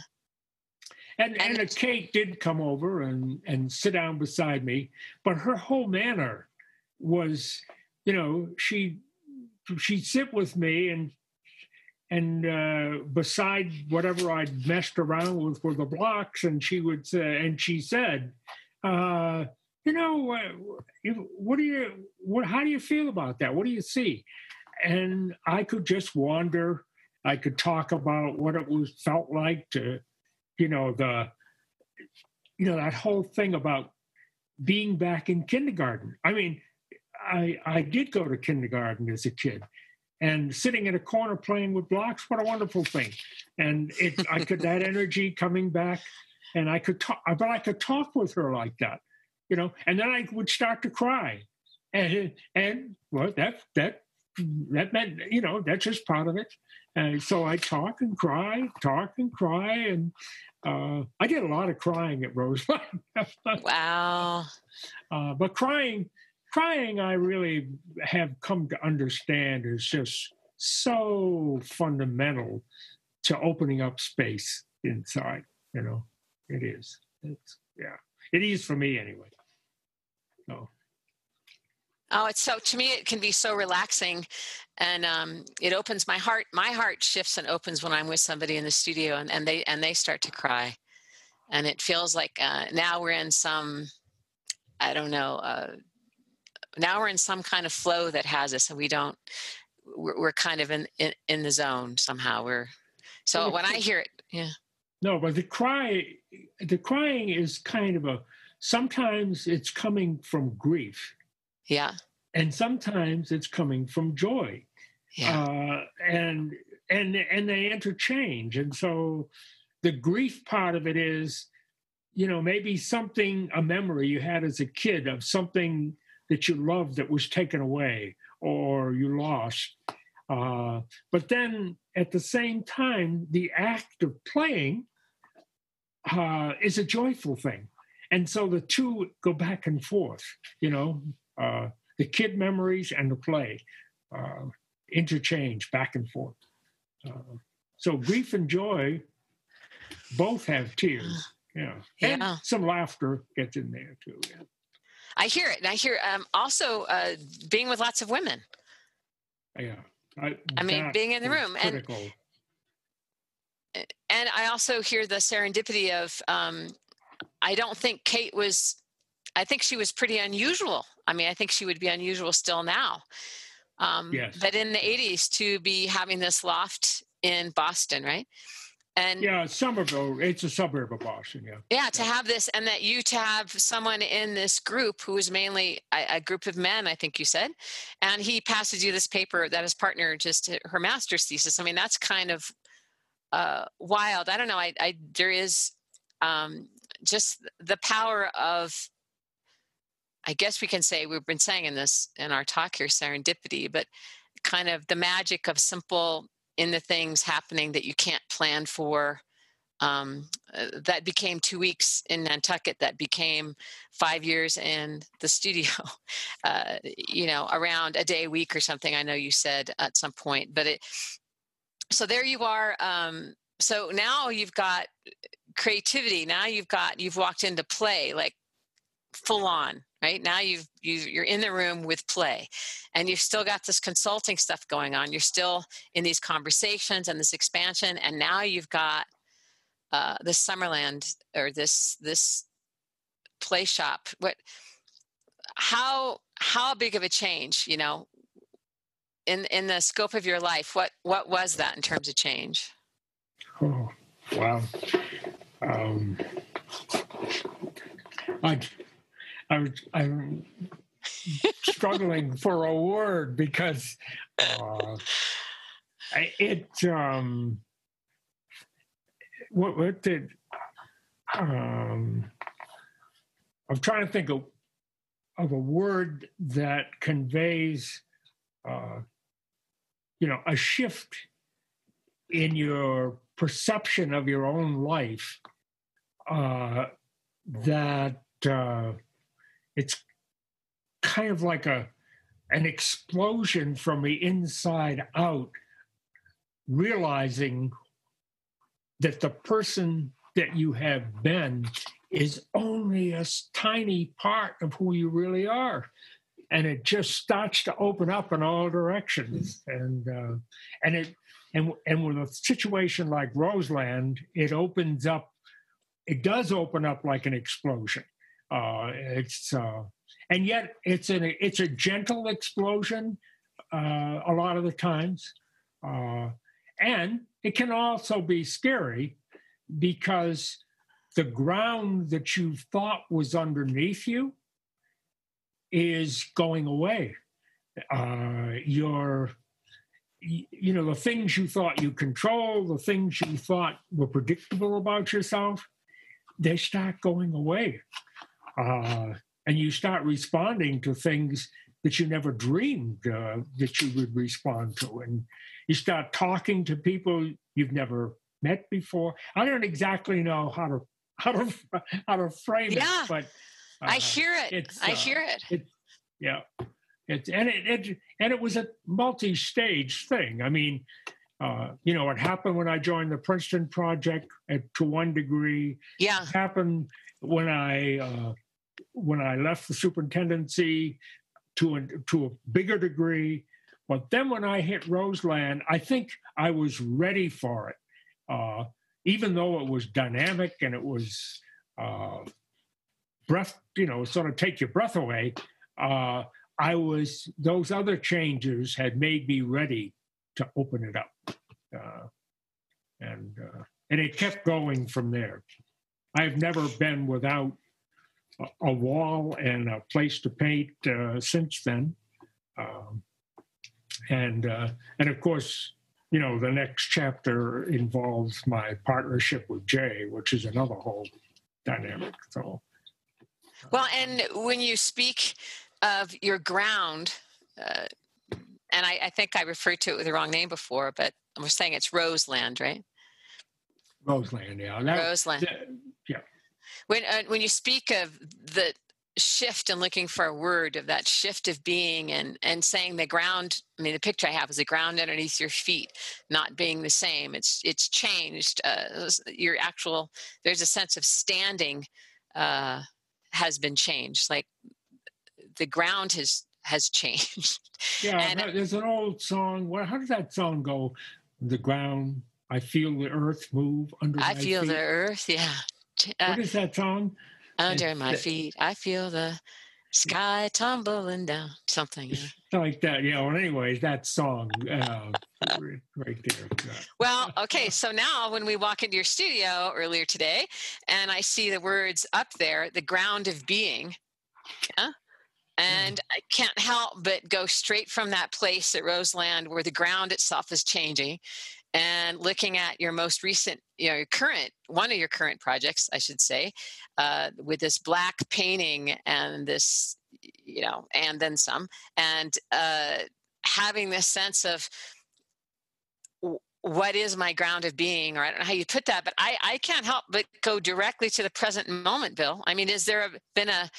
And and, and Kate did come over and and sit down beside me, but her whole manner was, you know, she she'd sit with me and and uh, beside whatever I'd messed around with were the blocks, and she would say, and she said, uh, "You know, uh, what do you, what, how do you feel about that? What do you see?" And I could just wander. I could talk about what it was felt like to, you know, the, you know, that whole thing about being back in kindergarten. I mean, I I did go to kindergarten as a kid and sitting in a corner playing with blocks what a wonderful thing and it i could that [LAUGHS] energy coming back and i could talk but i could talk with her like that you know and then i would start to cry and and well that that that meant you know that's just part of it and so i talk and cry talk and cry and uh, I did a lot of crying at Roseland. [LAUGHS] wow. Uh, but crying, crying i really have come to understand is just so fundamental to opening up space inside you know it is it's yeah it is for me anyway so Oh, it's so to me it can be so relaxing and um, it opens my heart. My heart shifts and opens when I'm with somebody in the studio and, and they and they start to cry. And it feels like uh, now we're in some I don't know, uh, now we're in some kind of flow that has us and we don't we're, we're kind of in, in, in the zone somehow. We're so when i hear it yeah. No but the cry the crying is kind of a sometimes it's coming from grief. Yeah. And sometimes it's coming from joy. Yeah. Uh, and and and they interchange. And so the grief part of it is you know maybe something a memory you had as a kid of something that you loved that was taken away or you lost. Uh, but then at the same time, the act of playing uh, is a joyful thing. And so the two go back and forth, you know, uh, the kid memories and the play uh, interchange back and forth. Uh, so grief and joy both have tears. Yeah. And some laughter gets in there too. Yeah. I hear it, and I hear um, also uh, being with lots of women. Yeah, I, I mean, being in the room critical. and and I also hear the serendipity of. Um, I don't think Kate was. I think she was pretty unusual. I mean, I think she would be unusual still now. Um, yes. But in the '80s, to be having this loft in Boston, right? And yeah somerville it's a suburb of boston yeah. Yeah to have this and that you to have someone in this group who is mainly a, a, group of men i think you said and he passes you this paper that his partner just her master's thesis. I mean that's kind of uh, wild. I don't know i, I there is um, just the power of i guess we can say we've been saying in this in our talk here serendipity but kind of the magic of simple in the things happening that you can't plan for. Um, uh, that became two weeks in Nantucket. That became five years in the [LAUGHS] studio. Uh, you know, around a day a week or something. I know you said at some point, but it. So there you are. Um, so now you've got creativity. Now you've got you've walked into play like full on right? Now you've you, you're in the room with play and you've still got this consulting stuff going on. You're still in these conversations and this expansion and now you've got uh, this summerland or this this play shop. What how how big of a change you know in in the scope of your life what what was that in terms of change? Oh wow. Um I I'm, I'm struggling for a word because uh, it um what what did um I'm trying to think of of a word that conveys uh you know a shift in your perception of your own life uh, that uh, it's kind of like a an explosion from the inside out, realizing that the person that you have been is only a tiny part of who you really are. And it just starts to open up in all directions. And uh, and it and and with a situation like roseland it opens up it does open up like an explosion uh, it's uh, and yet it's an it's a gentle explosion uh, a lot of the times uh, and it can also be scary because the ground that you thought was underneath you is going away. Uh, your, you know, the things you thought you control, the things you thought were predictable about yourself, they start going away. Uh, and you start responding to things that you never dreamed uh, that you would respond to. And you start talking to people you've never met before. I don't exactly know how to how to how to frame yeah. it, but uh, I hear it. I uh, hear it. it yeah, it's and it, it and it was a multi-stage thing. I mean, uh, you know, it happened when I joined the Princeton Project at, to one degree. Yeah, it happened when I uh, when I left the superintendency to a, to a bigger degree. But then when I hit Roseland, I think I was ready for it. Uh, even though it was dynamic and it was uh, breath, you know, sort of take your breath away, uh, I was, those other changes had made me ready to open it up. Uh, and, uh, and it kept going from there. I've never been without a, a wall and a place to paint uh, since then. Um, and, uh, and of course, you know, the next chapter involves my partnership with Jay, which is another whole dynamic. So, well, and when you speak of your ground, uh, and I, I, think I referred to it with the wrong name before, but we're saying it's Roseland, right? Roseland, yeah. That, Roseland. That, yeah. When uh, when you speak of the shift and looking for a word of that shift of being and and saying the ground i mean the picture i have is the ground underneath your feet not being the same it's it's changed uh, your actual there's a sense of standing uh, has been changed like the ground has has changed [LAUGHS] yeah and, there's an old song what how does that song go the ground i feel the earth move under i feel feet. the earth yeah uh, what is that song under my feet. I feel the sky tumbling down. Something yeah. like that. Yeah. Well, anyways, that song uh, right there. Yeah. Well, okay. So now, when we walk into your studio earlier today, and I see the words up there, the ground of being. Yeah. And I can't help but go straight from that place at Roseland where the ground itself is changing and looking at your most recent, you know, your current, one of your current projects, I should say, uh, with this black painting and this, you know, and then some, and uh, having this sense of what is my ground of being, or I don't know how you put that, but I, I can't help but go directly to the present moment, Bill. I mean, is there a, been a,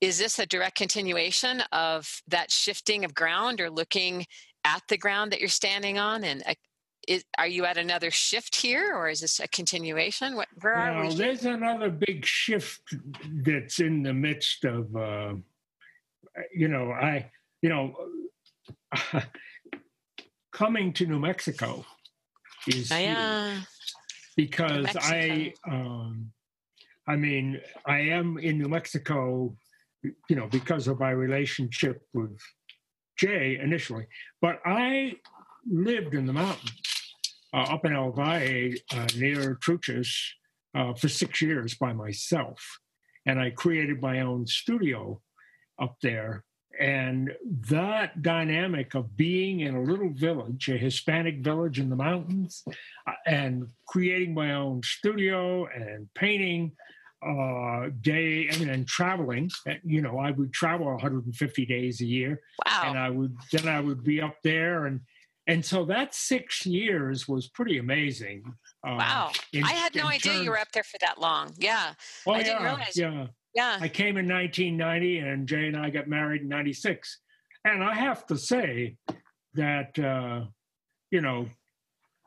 is this a direct continuation of that shifting of ground or looking at the ground that you're standing on? And is, are you at another shift here or is this a continuation? What where are we there's another big shift that's in the midst of uh, you know i you know [LAUGHS] coming to new mexico is uh, because i um, i mean i am in new mexico you know because of my relationship with jay initially but i lived in the mountains uh, up in El Valle uh, near Truchas uh, for six years by myself. And I created my own studio up there. And that dynamic of being in a little village, a Hispanic village in the mountains, uh, and creating my own studio and painting uh, day I mean, and traveling. Uh, you know, I would travel 150 days a year, wow. and I would then I would be up there and and so that six years was pretty amazing Uh, wow. in- I had no idea you were up there for that long. Yeah. Oh, I didn't realize- Yeah. Yeah. I came in 1990, and Jay and I got married in 96. And I have to say that, uh, you know,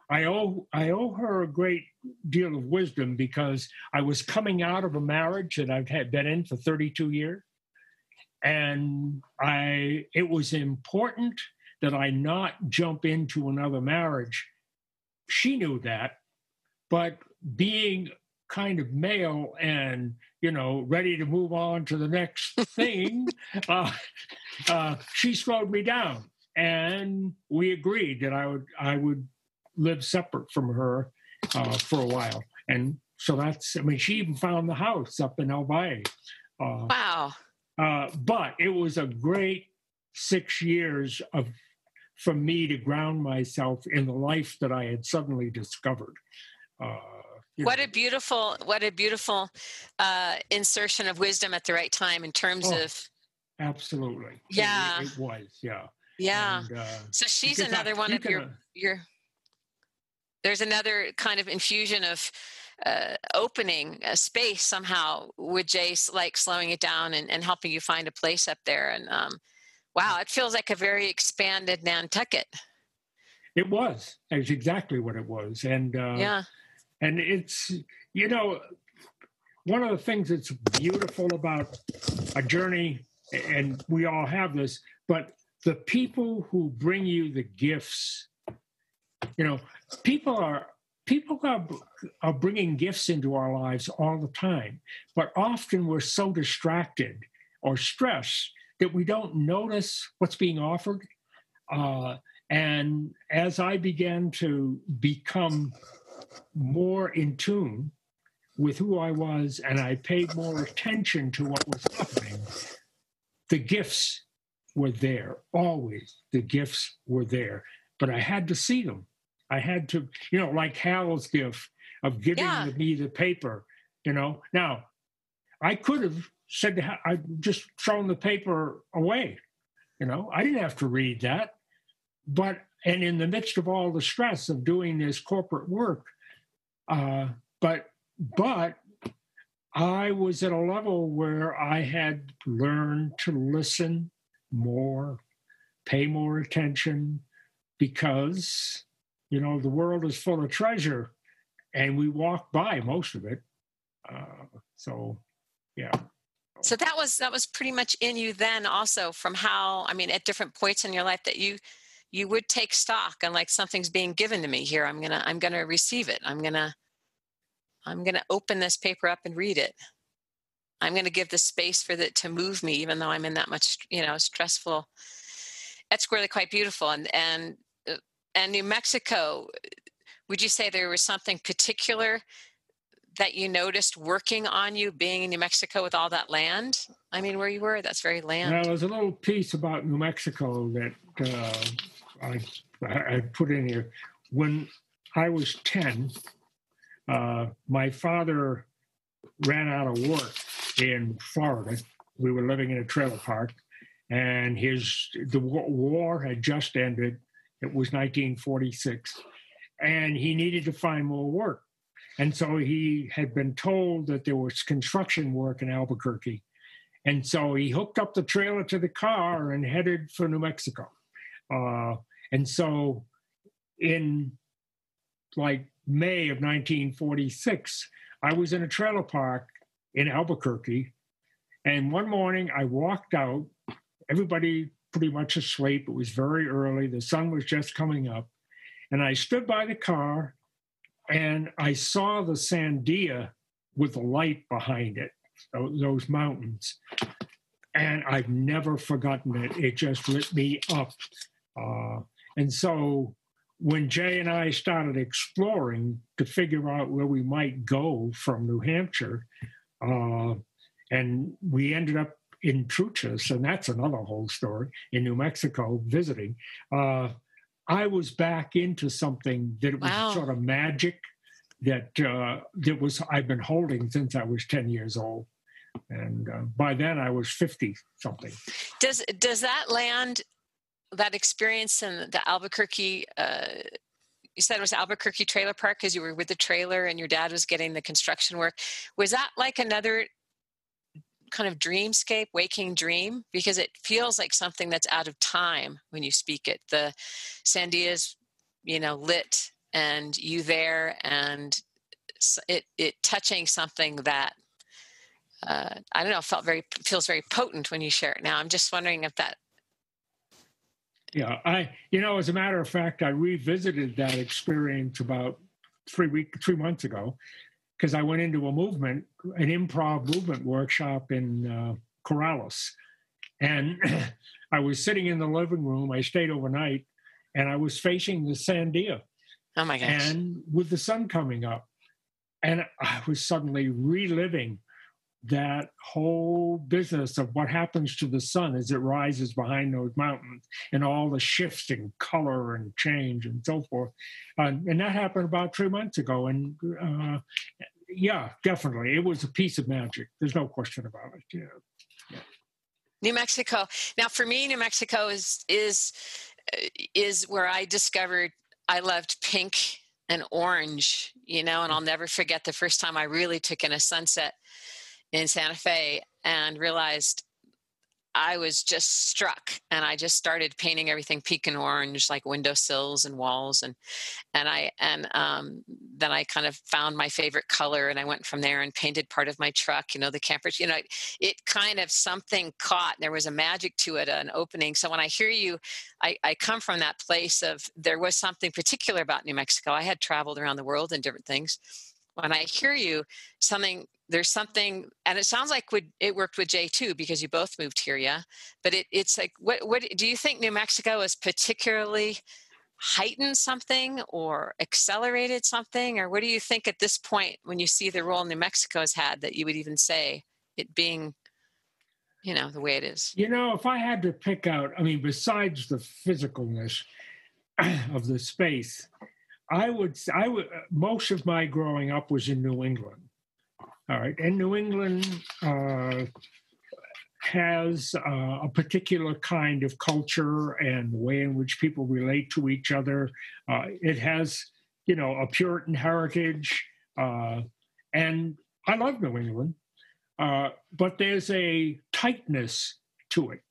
I owe I owe her a great deal of wisdom because I was coming out of a marriage that I've had been in for 32 years, and I it was important that I not jump into another marriage. She knew that, but being kind of male and you know ready to move on to the next [LAUGHS] thing, uh, uh, she slowed me down, and we agreed that I would I would live separate from her uh, for a while, and so that's I mean she even found the house up in El Valle. Uh, Wow. uh, but it was a great six years of for me to ground myself in the life that I had suddenly discovered. Uh, What know, a beautiful, what a beautiful uh, insertion of wisdom at the right time in terms Oh, of, absolutely. Yeah. it, was. Yeah. yeah. And, uh, So she's because I- another one of your, can, uh, your, there's another kind of infusion of uh, opening a space somehow with Jay's, like slowing it down and, and helping you find a place up there. And um, wow, it feels like a very expanded Nantucket. It was. It's exactly what it was, and uh, yeah. and it's you know one of the things that's beautiful about a journey and we all have this but the people who bring you the gifts you know people are people are, are bringing gifts into our lives all the time but often we're so distracted or stressed that we don't notice what's being offered uh, and as i began to become more in tune with who I was and I paid more attention to what was happening, the gifts were there. Always the gifts were there. But I had to see them. I had to, you know, like Hal's gift of giving Yeah. me the paper, you know. Now, I could have said, Hal, I just thrown the paper away, you know. I didn't have to read that. But, and in the midst of all the stress of doing this corporate work, uh, but but I was at a level where I had learned to listen more, pay more attention, because you know the world is full of treasure, and we walk by most of it. Uh, so, yeah. So that was that was pretty much in you then also from how I mean at different points in your life that you you would take stock and like something's being given to me here I'm to I'm to receive it. I'm to I'm to open this paper up and read it. I'm going to give the space for it to move me even though I'm in that much, you know, stressful. That's really quite beautiful and and and New Mexico would you say there was something particular that you noticed working on you being in New Mexico with all that land? I mean, where you were, that's very land. Now, there's a little piece about New Mexico that uh, I, I put in here. When I was 10, uh, my father ran out of work in Florida. We were living in a trailer park, and his the war had just ended. It was 1946, and he needed to find more work. And so he had been told that there was construction work in Albuquerque. And so he hooked up the trailer to the car and headed for New Mexico. Uh, and so in like May of 1946, I was in a trailer park in Albuquerque. And one morning I walked out, everybody pretty much asleep. It was very early, the sun was just coming up. And I stood by the car and I saw the Sandia with the light behind it, those mountains. And I've never forgotten it. It just lit me up. Uh, and so when Jay and I started exploring to figure out where we might go from New Hampshire, uh, and we ended up in Truchas, and that's another whole story in New Mexico visiting. Uh, I was back into something that was Wow. sort of magic that uh, that was I've been holding since I was ten years old, and uh, by then I was fifty something. Does does that land, that experience in the Albuquerque, uh, you said it was Albuquerque Trailer Park because you were with the trailer and your dad was getting the construction work. Was that like another kind of dreamscape, waking dream? Because it feels like something that's out of time when you speak it. The Sandias, you know, lit and you there and it it touching something that uh, I don't know felt very feels very potent when you share it now. I'm just wondering if that. Yeah, I you know as a matter of fact, I revisited that experience about three week three months ago because I went into a movement, an improv movement workshop in uh, Corrales, and [CLEARS THROAT] I was sitting in the living room. I stayed overnight, and I was facing the Sandia. Oh my gosh! And with the sun coming up, and I was suddenly reliving that whole business of what happens to the sun as it rises behind those mountains and all the shifts in color and change and so forth. Uh, and that happened about three months ago. And uh, yeah, definitely. It was a piece of magic. There's no question about it. Yeah. yeah. New Mexico. Now, for me, New Mexico is is is where I discovered I loved pink and orange, you know, and I'll never forget the first time I really took in a sunset in Santa Fe and realized I was just struck and I just started painting everything pink and orange like windowsills and walls and and I and um, then I kind of found my favorite color and I went from there and painted part of my truck you know the campers you know it, it kind of something caught there was a magic to it an opening. So when I hear you I, I come from that place of there was something particular about New Mexico. I had traveled around the world and different things when I hear you something there's something and it sounds like it worked with jay too because you both moved here yeah? But it, it's like what what do you think new mexico is particularly heightened something or accelerated something? Or what do you think at this point when you see the role new mexico has had that you would even say it being you know the way it is? You know if i had to pick out i mean besides the physicalness [CLEARS THROAT] of the space i would i would most of my growing up was in new england all right. And New England uh, has uh, a particular kind of culture and way in which people relate to each other. Uh, it has, you know, a Puritan heritage. Uh, and I love New England, uh, but there's a tightness to it.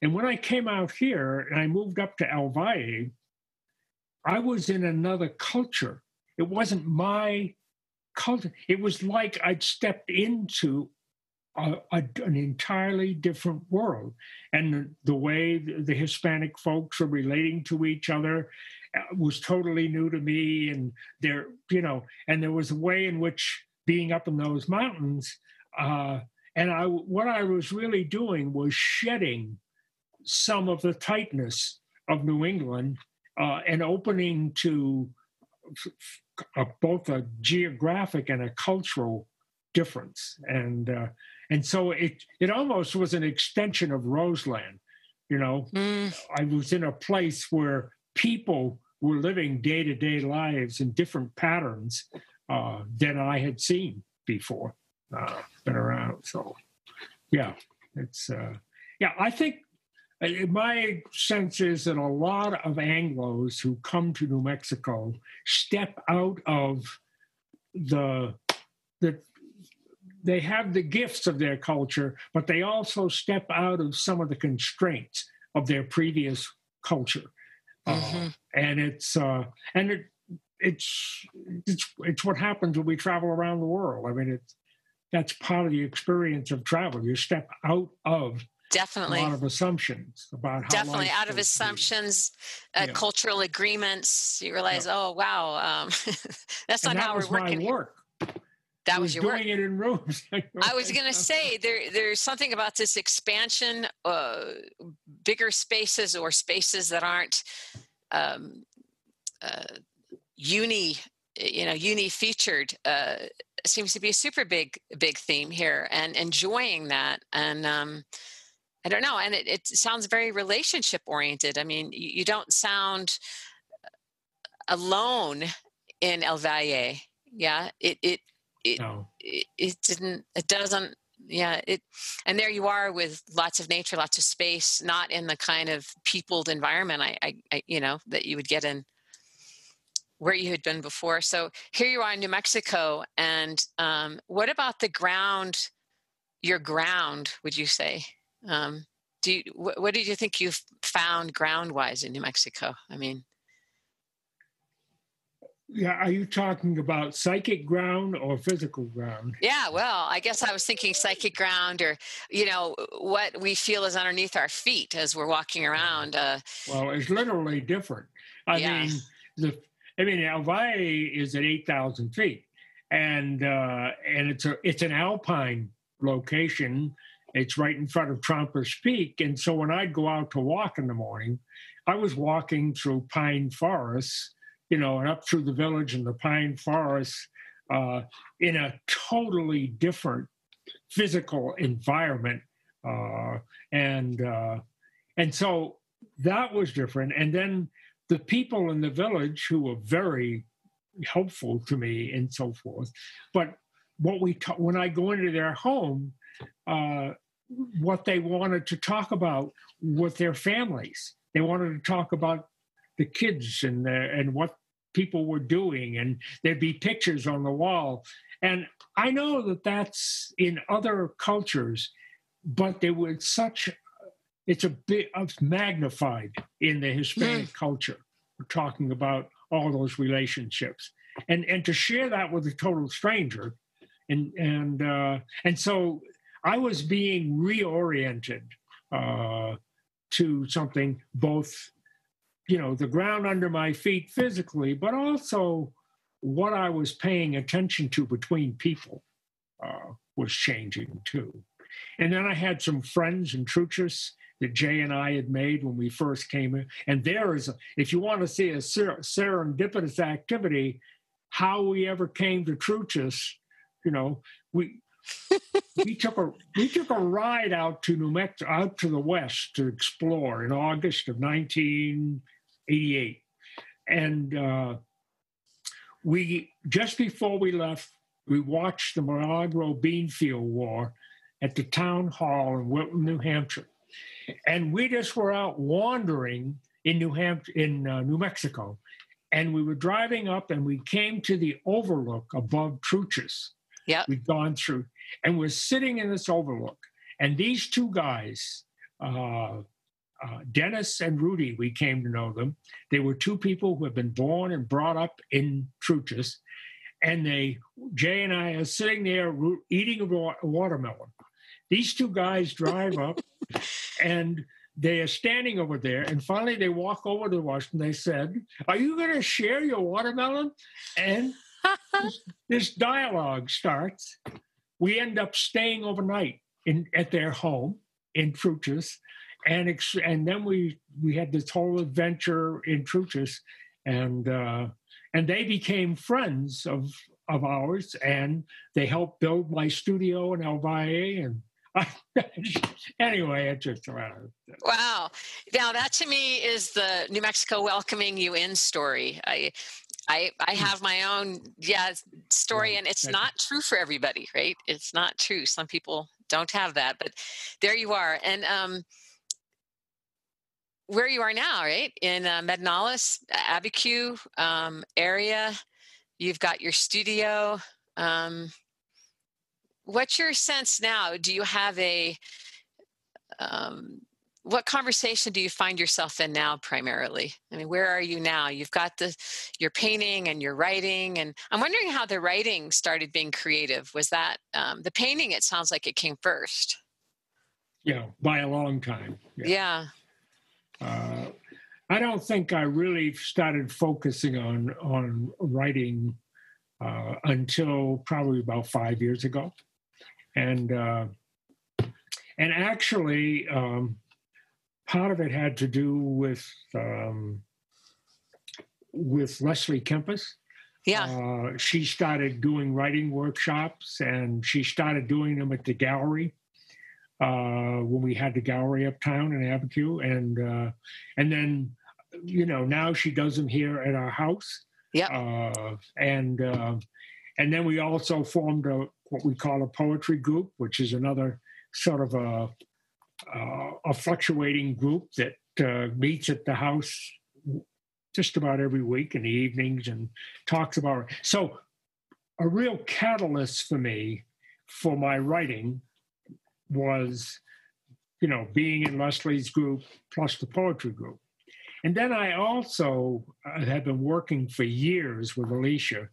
And when I came out here and I moved up to El I was in another culture. It wasn't my culture. It was like I'd stepped into a, a, an entirely different world. And the way the Hispanic folks are relating to each other uh, was totally new to me. And there, you know, and there was a way in which being up in those mountains, uh, and I, what I was really doing was shedding some of the tightness of New England uh, and opening to both a geographic and a cultural difference, and uh, and so it it almost was an extension of Roseland. You know, mm. I was in a place where people were living day to day lives in different patterns uh, than I had seen before. Uh, been around, so yeah, it's uh, yeah. I think my sense is that a lot of Anglos who come to New Mexico step out of the the they have the gifts of their culture, but they also step out of some of the constraints of their previous culture, uh, mm-hmm. uh, and it's uh, and it it's it's it's what happens when we travel around the world. I mean, it's that's part of the experience of travel. You step out of definitely a lot of assumptions about how definitely out of assumptions uh, yeah. cultural agreements you realize yeah. oh wow um, [LAUGHS] that's not how we're working work that was, was your doing work. it in rooms. [LAUGHS] I was going to say there. There's something about this expansion, uh, bigger spaces or spaces that aren't um, uh, uni, you know, uni featured. Uh, seems to be a super big, big theme here, and enjoying that. And um, I don't know. And it, it sounds very relationship oriented. I mean, you, you don't sound uh, alone in El Valle. Yeah. It, it, it, no. it, it didn't, it doesn't, yeah. It, and there you are with lots of nature, lots of space, not in the kind of peopled environment I, I, I you know, that you would get in where you had been before. So here you are in New Mexico, and um, what about the ground? Your ground, would you say? Um, do you, wh- what did you think you found ground wise in New Mexico? I mean, yeah, are you talking about psychic ground or physical ground? Yeah, well, I guess I was thinking psychic ground or, you know, what we feel is underneath our feet as we're walking around. Uh, well, it's literally different. I yeah. mean, the I mean, El Valle is at 8,000 feet and uh, and it's a it's an alpine location. It's right in front of Trampas Peak. And so when I'd go out to walk in the morning, I was walking through pine forests you know, and up through the village and the pine forests uh, in a totally different physical environment. Uh, and uh, and so that was different. And then the people in the village who were very helpful to me and so forth. But what we ta- when I go into their home, uh, what they wanted to talk about with their families. They wanted to talk about the kids and the, and what people were doing, and there'd be pictures on the wall. And I know that that's in other cultures, but there was such it's a bit of magnified in the Hispanic mm. culture. We're talking about all those relationships, and and to share that with a total stranger, and and uh, and so I was being reoriented uh, to something both you know, the ground under my feet physically, but also what I was paying attention to between people uh, was changing too. And then I had some friends in Truchas that Jay and I had made when we first came in. And there is, a, if you want to see a ser- serendipitous activity, how we ever came to Truchas, you know, we we took a we took a ride out to New Mexico, out to the west to explore in August of 1988, And uh, we, just before we left, we watched the Milagro Beanfield War at the town hall in Wilton, New Hampshire. And we just were out wandering in New Hampshire, in uh, New Mexico. And we were driving up and we came to the overlook above Truchas. Yeah. we've gone through and we're sitting in this overlook. And these two guys, uh, uh, Dennis and Rudy, we came to know them. They were two people who had been born and brought up in Truchas. And they, Jay and I are sitting there eating a watermelon. These two guys drive up [LAUGHS] and they are standing over there. And finally, they walk over to us and they said, Are you going to share your watermelon? And [LAUGHS] this, dialogue starts. We end up staying overnight in, at their home in Truchas and ex- and then we we had this whole adventure in Truchas, and uh, and they became friends of of ours, and they helped build my studio in El Valle, and [LAUGHS] anyway, it just uh, wow. Now that to me is the New Mexico welcoming you in story. I I I hmm. have my own yeah story, and it's not true for everybody, right? It's not true. Some people don't have that, but there you are, and um where you are now, right? In uh, Medanales, Abiquiu um, area. You've got your studio. Um, what's your sense now? Do you have a, um, what conversation do you find yourself in now primarily? I mean, where are you now? You've got the, your painting and your writing, and I'm wondering how the writing started being creative. Was that um, the painting? It sounds like it came first. Yeah, by a long time. yeah. yeah. Uh, I don't think I really started focusing on on writing uh, until probably about five years ago, and uh, and actually, um, part of it had to do with um, with Leslie Kempis. Yeah, uh, she started doing writing workshops, and she started doing them at the gallery uh, when we had the gallery uptown in Abiquiu, and uh, and then you know now she does them here at our house. Yeah. Uh, and uh, and then we also formed a what we call a poetry group, which is another sort of a a fluctuating group that uh, meets at the house just about every week in the evenings and talks about it. So, a real catalyst for me for my writing was, you know, being in Leslie's group plus the poetry group. And then I also uh, have been working for years with Alicia,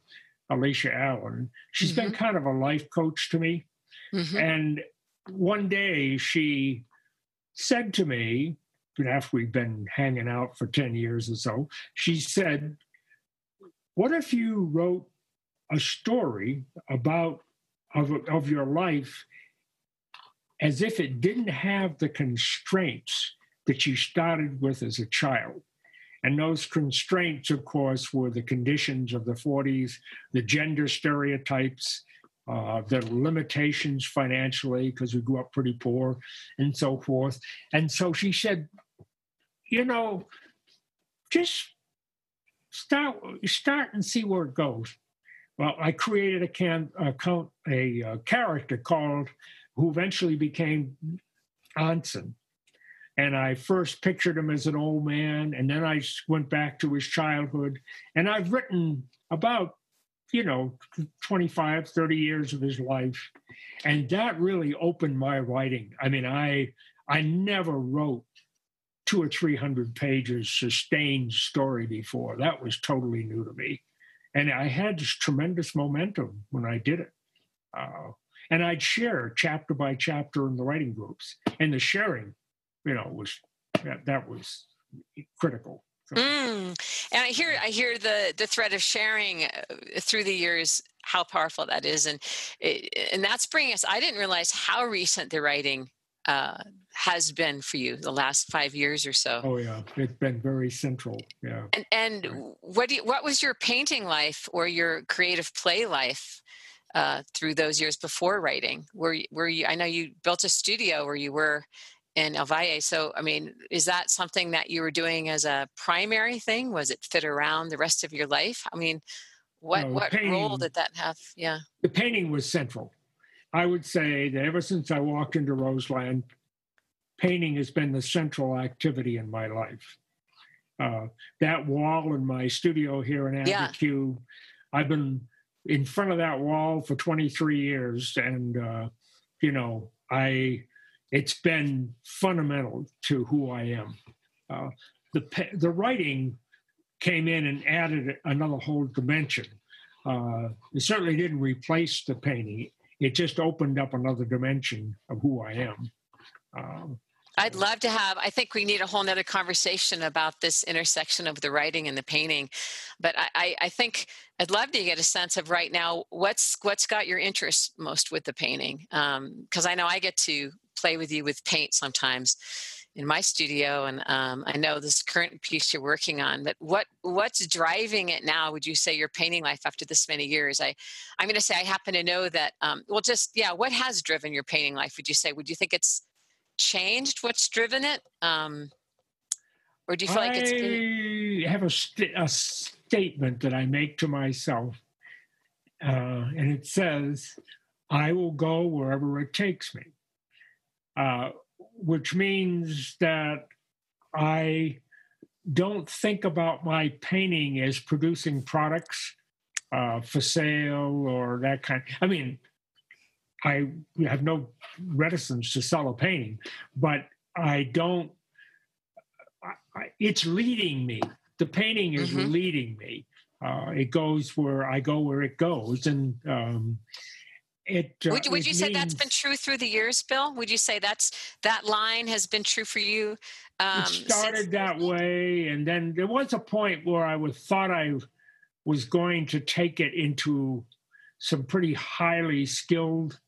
Alicia Allen. She's mm-hmm. been kind of a life coach to me. Mm-hmm. And one day she said to me, after we'd been hanging out for 10 years or so, she said, What if you wrote a story about of, of your life as if it didn't have the constraints that you started with as a child? And those constraints, of course, were the conditions of the 40s, the gender stereotypes, uh, the limitations financially, because we grew up pretty poor, and so forth. And so she said, you know, just start start and see where it goes. Well, I created a can account a, a character called who eventually became Anson. And I first pictured him as an old man, and then I went back to his childhood. And I've written about, you know, 25, 30 years of his life. And that really opened my writing. I mean, I I never wrote two or three hundred pages sustained story before. That was totally new to me, and I had this tremendous momentum when I did it. Uh, and I'd share chapter by chapter in the writing groups, and the sharing, you know, was that, that was critical. Mm. And I hear I hear the the thread of sharing uh, through the years how powerful that is, and and that's bringing us. I didn't realize how recent the writing uh, has been for you the last five years or so. Oh yeah, it's been very central. Yeah. And and what do you, what was your painting life or your creative play life uh, through those years before writing? Were were you? I know you built a studio where you were in El Valle. So I mean, is that something that you were doing as a primary thing? Was it fit around the rest of your life? I mean, what no, what painting, role did that have? Yeah. The painting was central. I would say that ever since I walked into Roseland, painting has been the central activity in my life. Uh, that wall in my studio here in Abiquiu, yeah. I've been in front of that wall for 23 years, and uh, you know, I it's been fundamental to who I am. Uh, the the writing came in and added another whole dimension. Uh, it certainly didn't replace the painting it just opened up another dimension of who I am. Um, I'd love to have. I think we need a whole nother conversation about this intersection of the writing and the painting. But I, I think I'd love to get a sense of right now what's what's got your interest most with the painting. Because um, I know I get to play with you with paint sometimes, in my studio and um, i know this current piece you're working on but what what's driving it now would you say your painting life after this many years? I i'm going to say i happen to know that um, well just yeah what has driven your painting life would you say? Would you think it's changed what's driven it um, or do you feel I like it's been... have a, st- a statement that i make to myself uh, and it says i will go wherever it takes me uh, which means that I don't think about my painting as producing products uh, for sale or that kind. I mean, I have no reticence to sell a painting, but I don't. I, it's leading me. The painting is mm-hmm. leading me. Uh, it goes where I go where it goes, and um, it uh, would, would it you means, say that's been true through the years bill would you say that's that line has been true for you um, it started since- that way and then there was a point where i was thought i was going to take it into some pretty highly skilled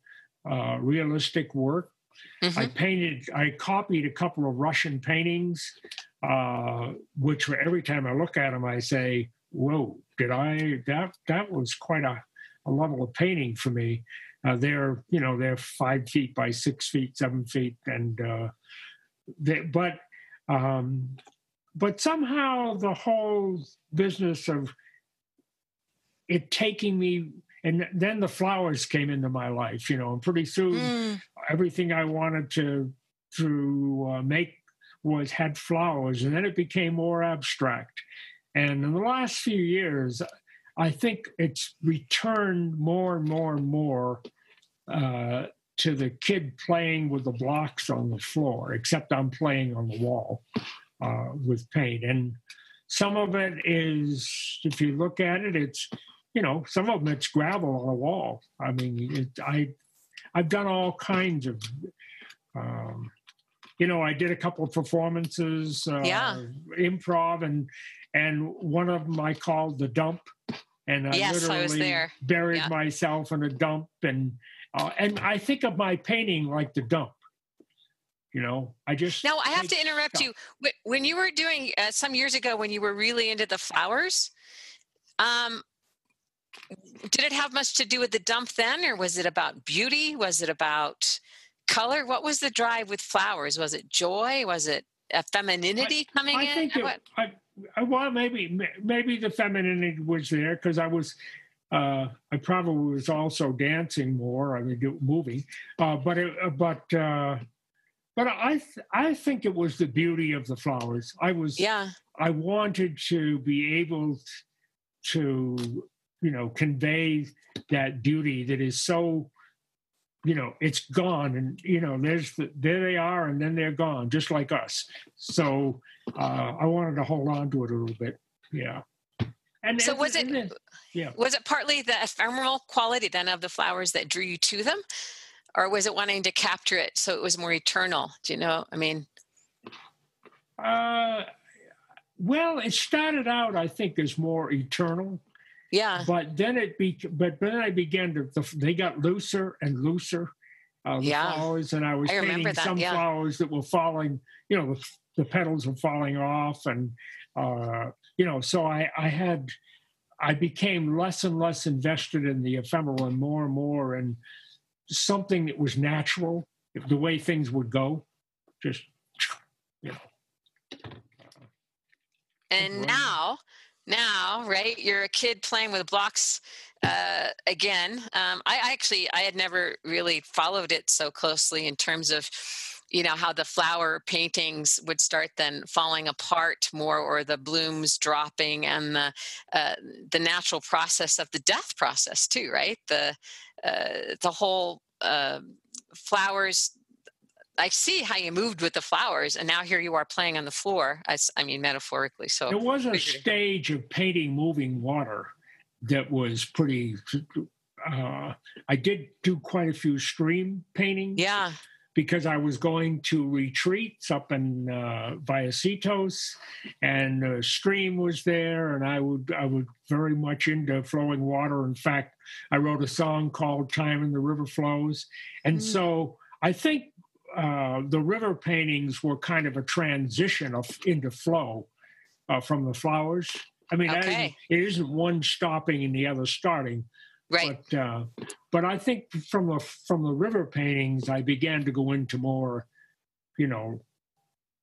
uh, realistic work mm-hmm. i painted i copied a couple of russian paintings uh, which every time i look at them i say whoa did i that that was quite a a level of painting for me. Uh, they're you know they're five feet by six feet, seven feet, and uh, they, but um, but somehow the whole business of it taking me and then the flowers came into my life you know and pretty soon mm. everything i wanted to to uh, make was had flowers and then it became more abstract And in the last few years, I think it's returned more and more and more uh, to the kid playing with the blocks on the floor, except I'm playing on the wall uh, with paint. And some of it is, if you look at it, it's, you know, some of them it's gravel on a wall. I mean, it, I, I've done all kinds of, um, you know, I did a couple of performances, uh, Yeah. improv, and and one of them I called the dump, and I Yes, I was literally there. buried Yeah. myself in a dump, and uh, and I think of my painting like the dump. You know, I just Now, I have to interrupt stuff. you. When you were doing uh, some years ago, when you were really into the flowers, um, did it have much to do with the dump then, or was it about beauty? Was it about color? What was the drive with flowers? Was it joy? Was it a femininity coming I in? think it? I, I well maybe maybe the femininity was there because I was uh, I probably was also dancing more. I mean, moving, uh, but it, uh, but uh, but I th- I think it was the beauty of the flowers. I was Yeah, I wanted to be able to you know convey that beauty that is so you know it's gone and you know there's the, there they are and then they're gone just like us. So uh, i wanted to hold on to it a little bit yeah. And So and- was it- then- yeah. was it partly the ephemeral quality then of the flowers that drew you to them, or was it wanting to capture it so it was more eternal? Do you know? I mean, uh, well it started out i think as more eternal yeah, but then it be but then i began to the, they got looser and looser uh, the Yeah. flowers and i was I painting that, some yeah. flowers that were falling you know the, the petals were falling off and uh, you know so i i had i became less and less invested in the ephemeral and more and more in something that was natural the way things would go just you know and now now right you're a kid playing with blocks uh, again um, I, actually i had never really followed it so closely in terms of you know how the flower paintings would start then falling apart more or the blooms dropping and the uh, the natural process of the death process too right? The uh, the whole uh, flowers I see how you moved with the flowers, and now here you are playing on the floor. I mean, metaphorically. So There was a stage of painting moving water that was pretty. Uh, I did do quite a few stream paintings yeah, because I was going to retreats up in uh, Vallecitos, and the stream was there, and I would I would very much into flowing water. In fact, I wrote a song called "Time and the River Flows," and Mm. so I think uh, the river paintings were kind of a transition of into flow uh, from the flowers. I mean, isn't- it isn't one stopping and the other starting. right. But uh, but I think from the from the river paintings, I began to go into more, you know,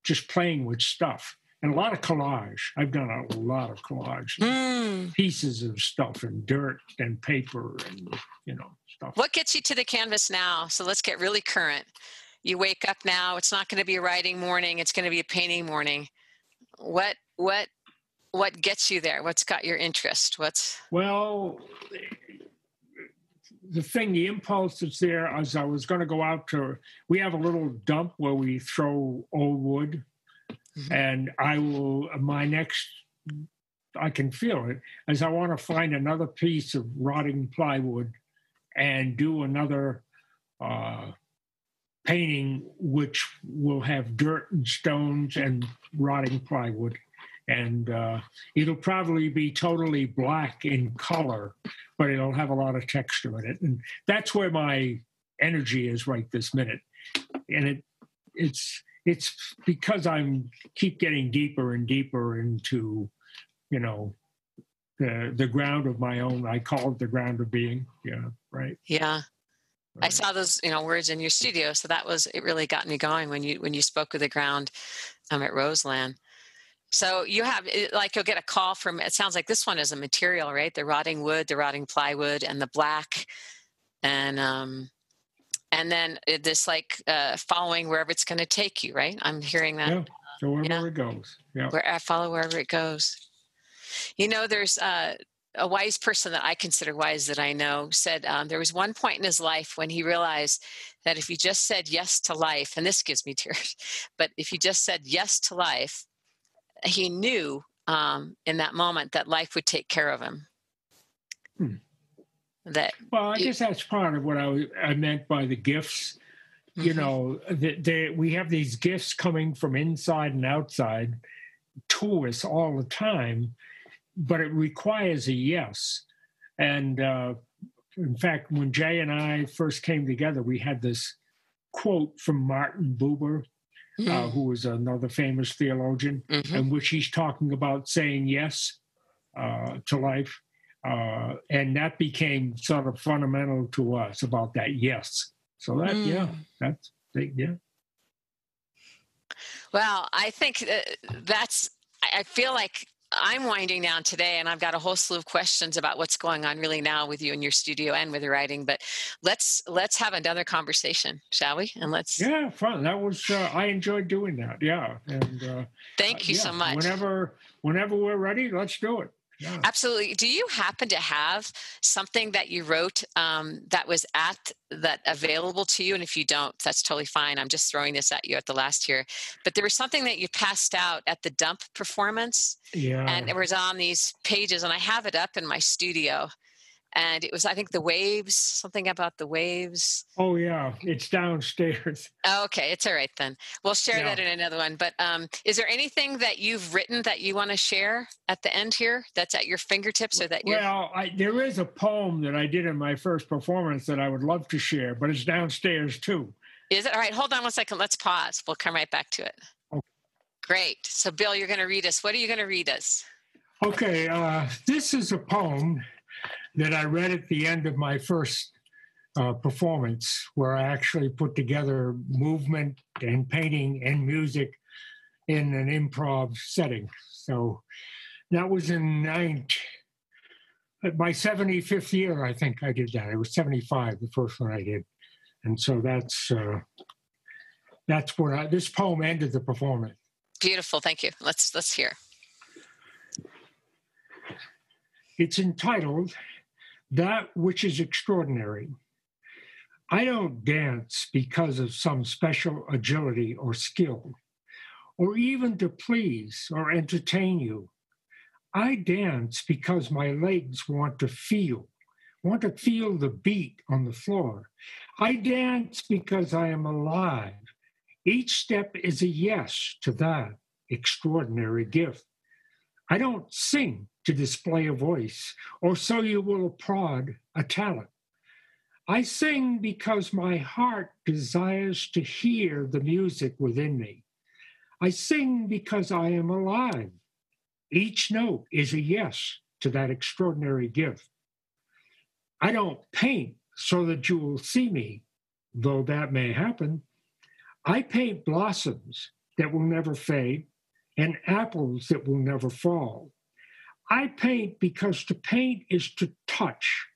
just playing with stuff and a lot of collage. I've done a lot of collage, Mm. pieces of stuff and dirt and paper and you know stuff. What gets you to the canvas now? So let's get really current. You wake up now. It's not going to be a writing morning. It's going to be a painting morning. What what what gets you there? What's got your interest? What's Well, the thing, the impulse that's there, as I was going to go out to, we have a little dump where we throw old wood, Mhm. and I will, my next, I can feel it, as I want to find another piece of rotting plywood and do another uh, painting which will have dirt and stones and rotting plywood. And uh, it'll probably be totally black in color, but it'll have a lot of texture in it. And that's where my energy is right this minute. And it it's it's because I'm keep getting deeper and deeper into, you know, the the ground of my own. I call it the ground of being. Yeah, right. yeah? I saw those you know words in your studio, so that was it. Really got me going when you when you spoke of the ground um, at Roseland. So you have it- like you'll get a call from. It sounds like this one is a material, right? The rotting wood, the rotting plywood, and the black, and um, and then it- this like uh, following wherever it's going to take you, right? I'm hearing that. Yeah. So wherever Yeah. it goes. Yeah. Where I follow wherever it goes. You know, there's uh, a wise person that I consider wise that I know said um, there was one point in his life when he realized that if he just said yes to life, and this gives me tears, [LAUGHS] but if he just said yes to life, he knew um, in that moment that life would take care of him. Hmm. That well, I guess that's part of what I, I meant by the gifts. Mm-hmm. You know, that we have these gifts coming from inside and outside to us all the time, but it requires a yes. And uh, in fact, when Jay and I first came together, we had this quote from Martin Buber, mm-hmm. uh, who was another famous theologian, mm-hmm. in which he's talking about saying yes uh, to life. Uh, and that became sort of fundamental to us about that yes. So that, mm. yeah, that's, yeah. Well, I think that's, I feel like I'm winding down today and I've got a whole slew of questions about what's going on really now with you in your studio and with your writing, but let's, let's have another conversation, shall we? And let's. Yeah, fun. That was, uh, I enjoyed doing that. Yeah. And, uh, thank you uh, yeah, so much. Whenever, whenever we're ready, let's do it. Yeah. Absolutely. Do you happen to have something that you wrote um, that was at that available to you? And if you don't, that's totally fine. I'm just throwing this at you at the last year. But there was something that you passed out at the dump performance. Yeah. And it was on these pages, and I have it up in my studio and it was i think the waves something about the waves. Oh yeah it's downstairs. [LAUGHS] Okay it's all right then. We'll share yeah. that in another one but um, is there anything that you've written that you want to share at the end here that's at your fingertips or that you're well I, there is a poem that i did in my first performance that i would love to share but it's downstairs too. Is it? All right hold on one second let's pause. We'll come right back to it. Okay. great. So bill you're going to read us. What are you going to read us? Okay uh, this is a poem that I read at the end of my first uh, performance, where I actually put together movement and painting and music in an improv setting. So that was in nine, my 75th year, I think I did that. It was 75, the first one I did. And so that's uh, that's where I, this poem ended the performance. Beautiful, thank you. Let's let's hear. It's entitled that which is extraordinary. I don't dance because of some special agility or skill, or even to please or entertain you. I dance because my legs want to feel, want to feel the beat on the floor. I dance because I am alive. Each step is a yes to that extraordinary gift. I don't sing to display a voice, or so you will applaud a talent. I sing because my heart desires to hear the music within me. I sing because I am alive. Each note is a yes to that extraordinary gift. I don't paint so that you will see me, though that may happen. I paint blossoms that will never fade and apples that will never fall. I paint because to paint is to touch,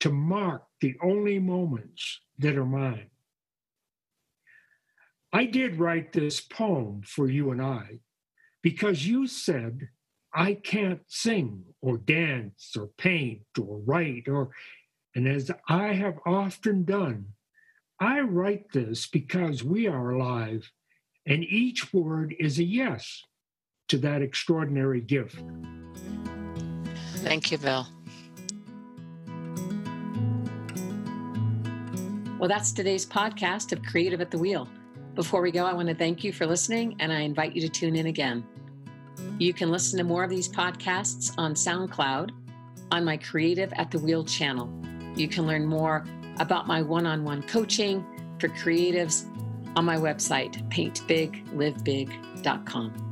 to mark the only moments that are mine. I did write this poem for you and I because you said I can't sing or dance or paint or write or and as I have often done, I write this because we are alive and each word is a yes to that extraordinary gift. Thank you, Bill. Well, that's today's podcast of Creative at the Wheel. Before we go, I want to thank you for listening and I invite you to tune in again. You can listen to more of these podcasts on SoundCloud on my Creative at the Wheel channel. You can learn more about my one on one coaching for creatives on my website, paintbiglivebig.com.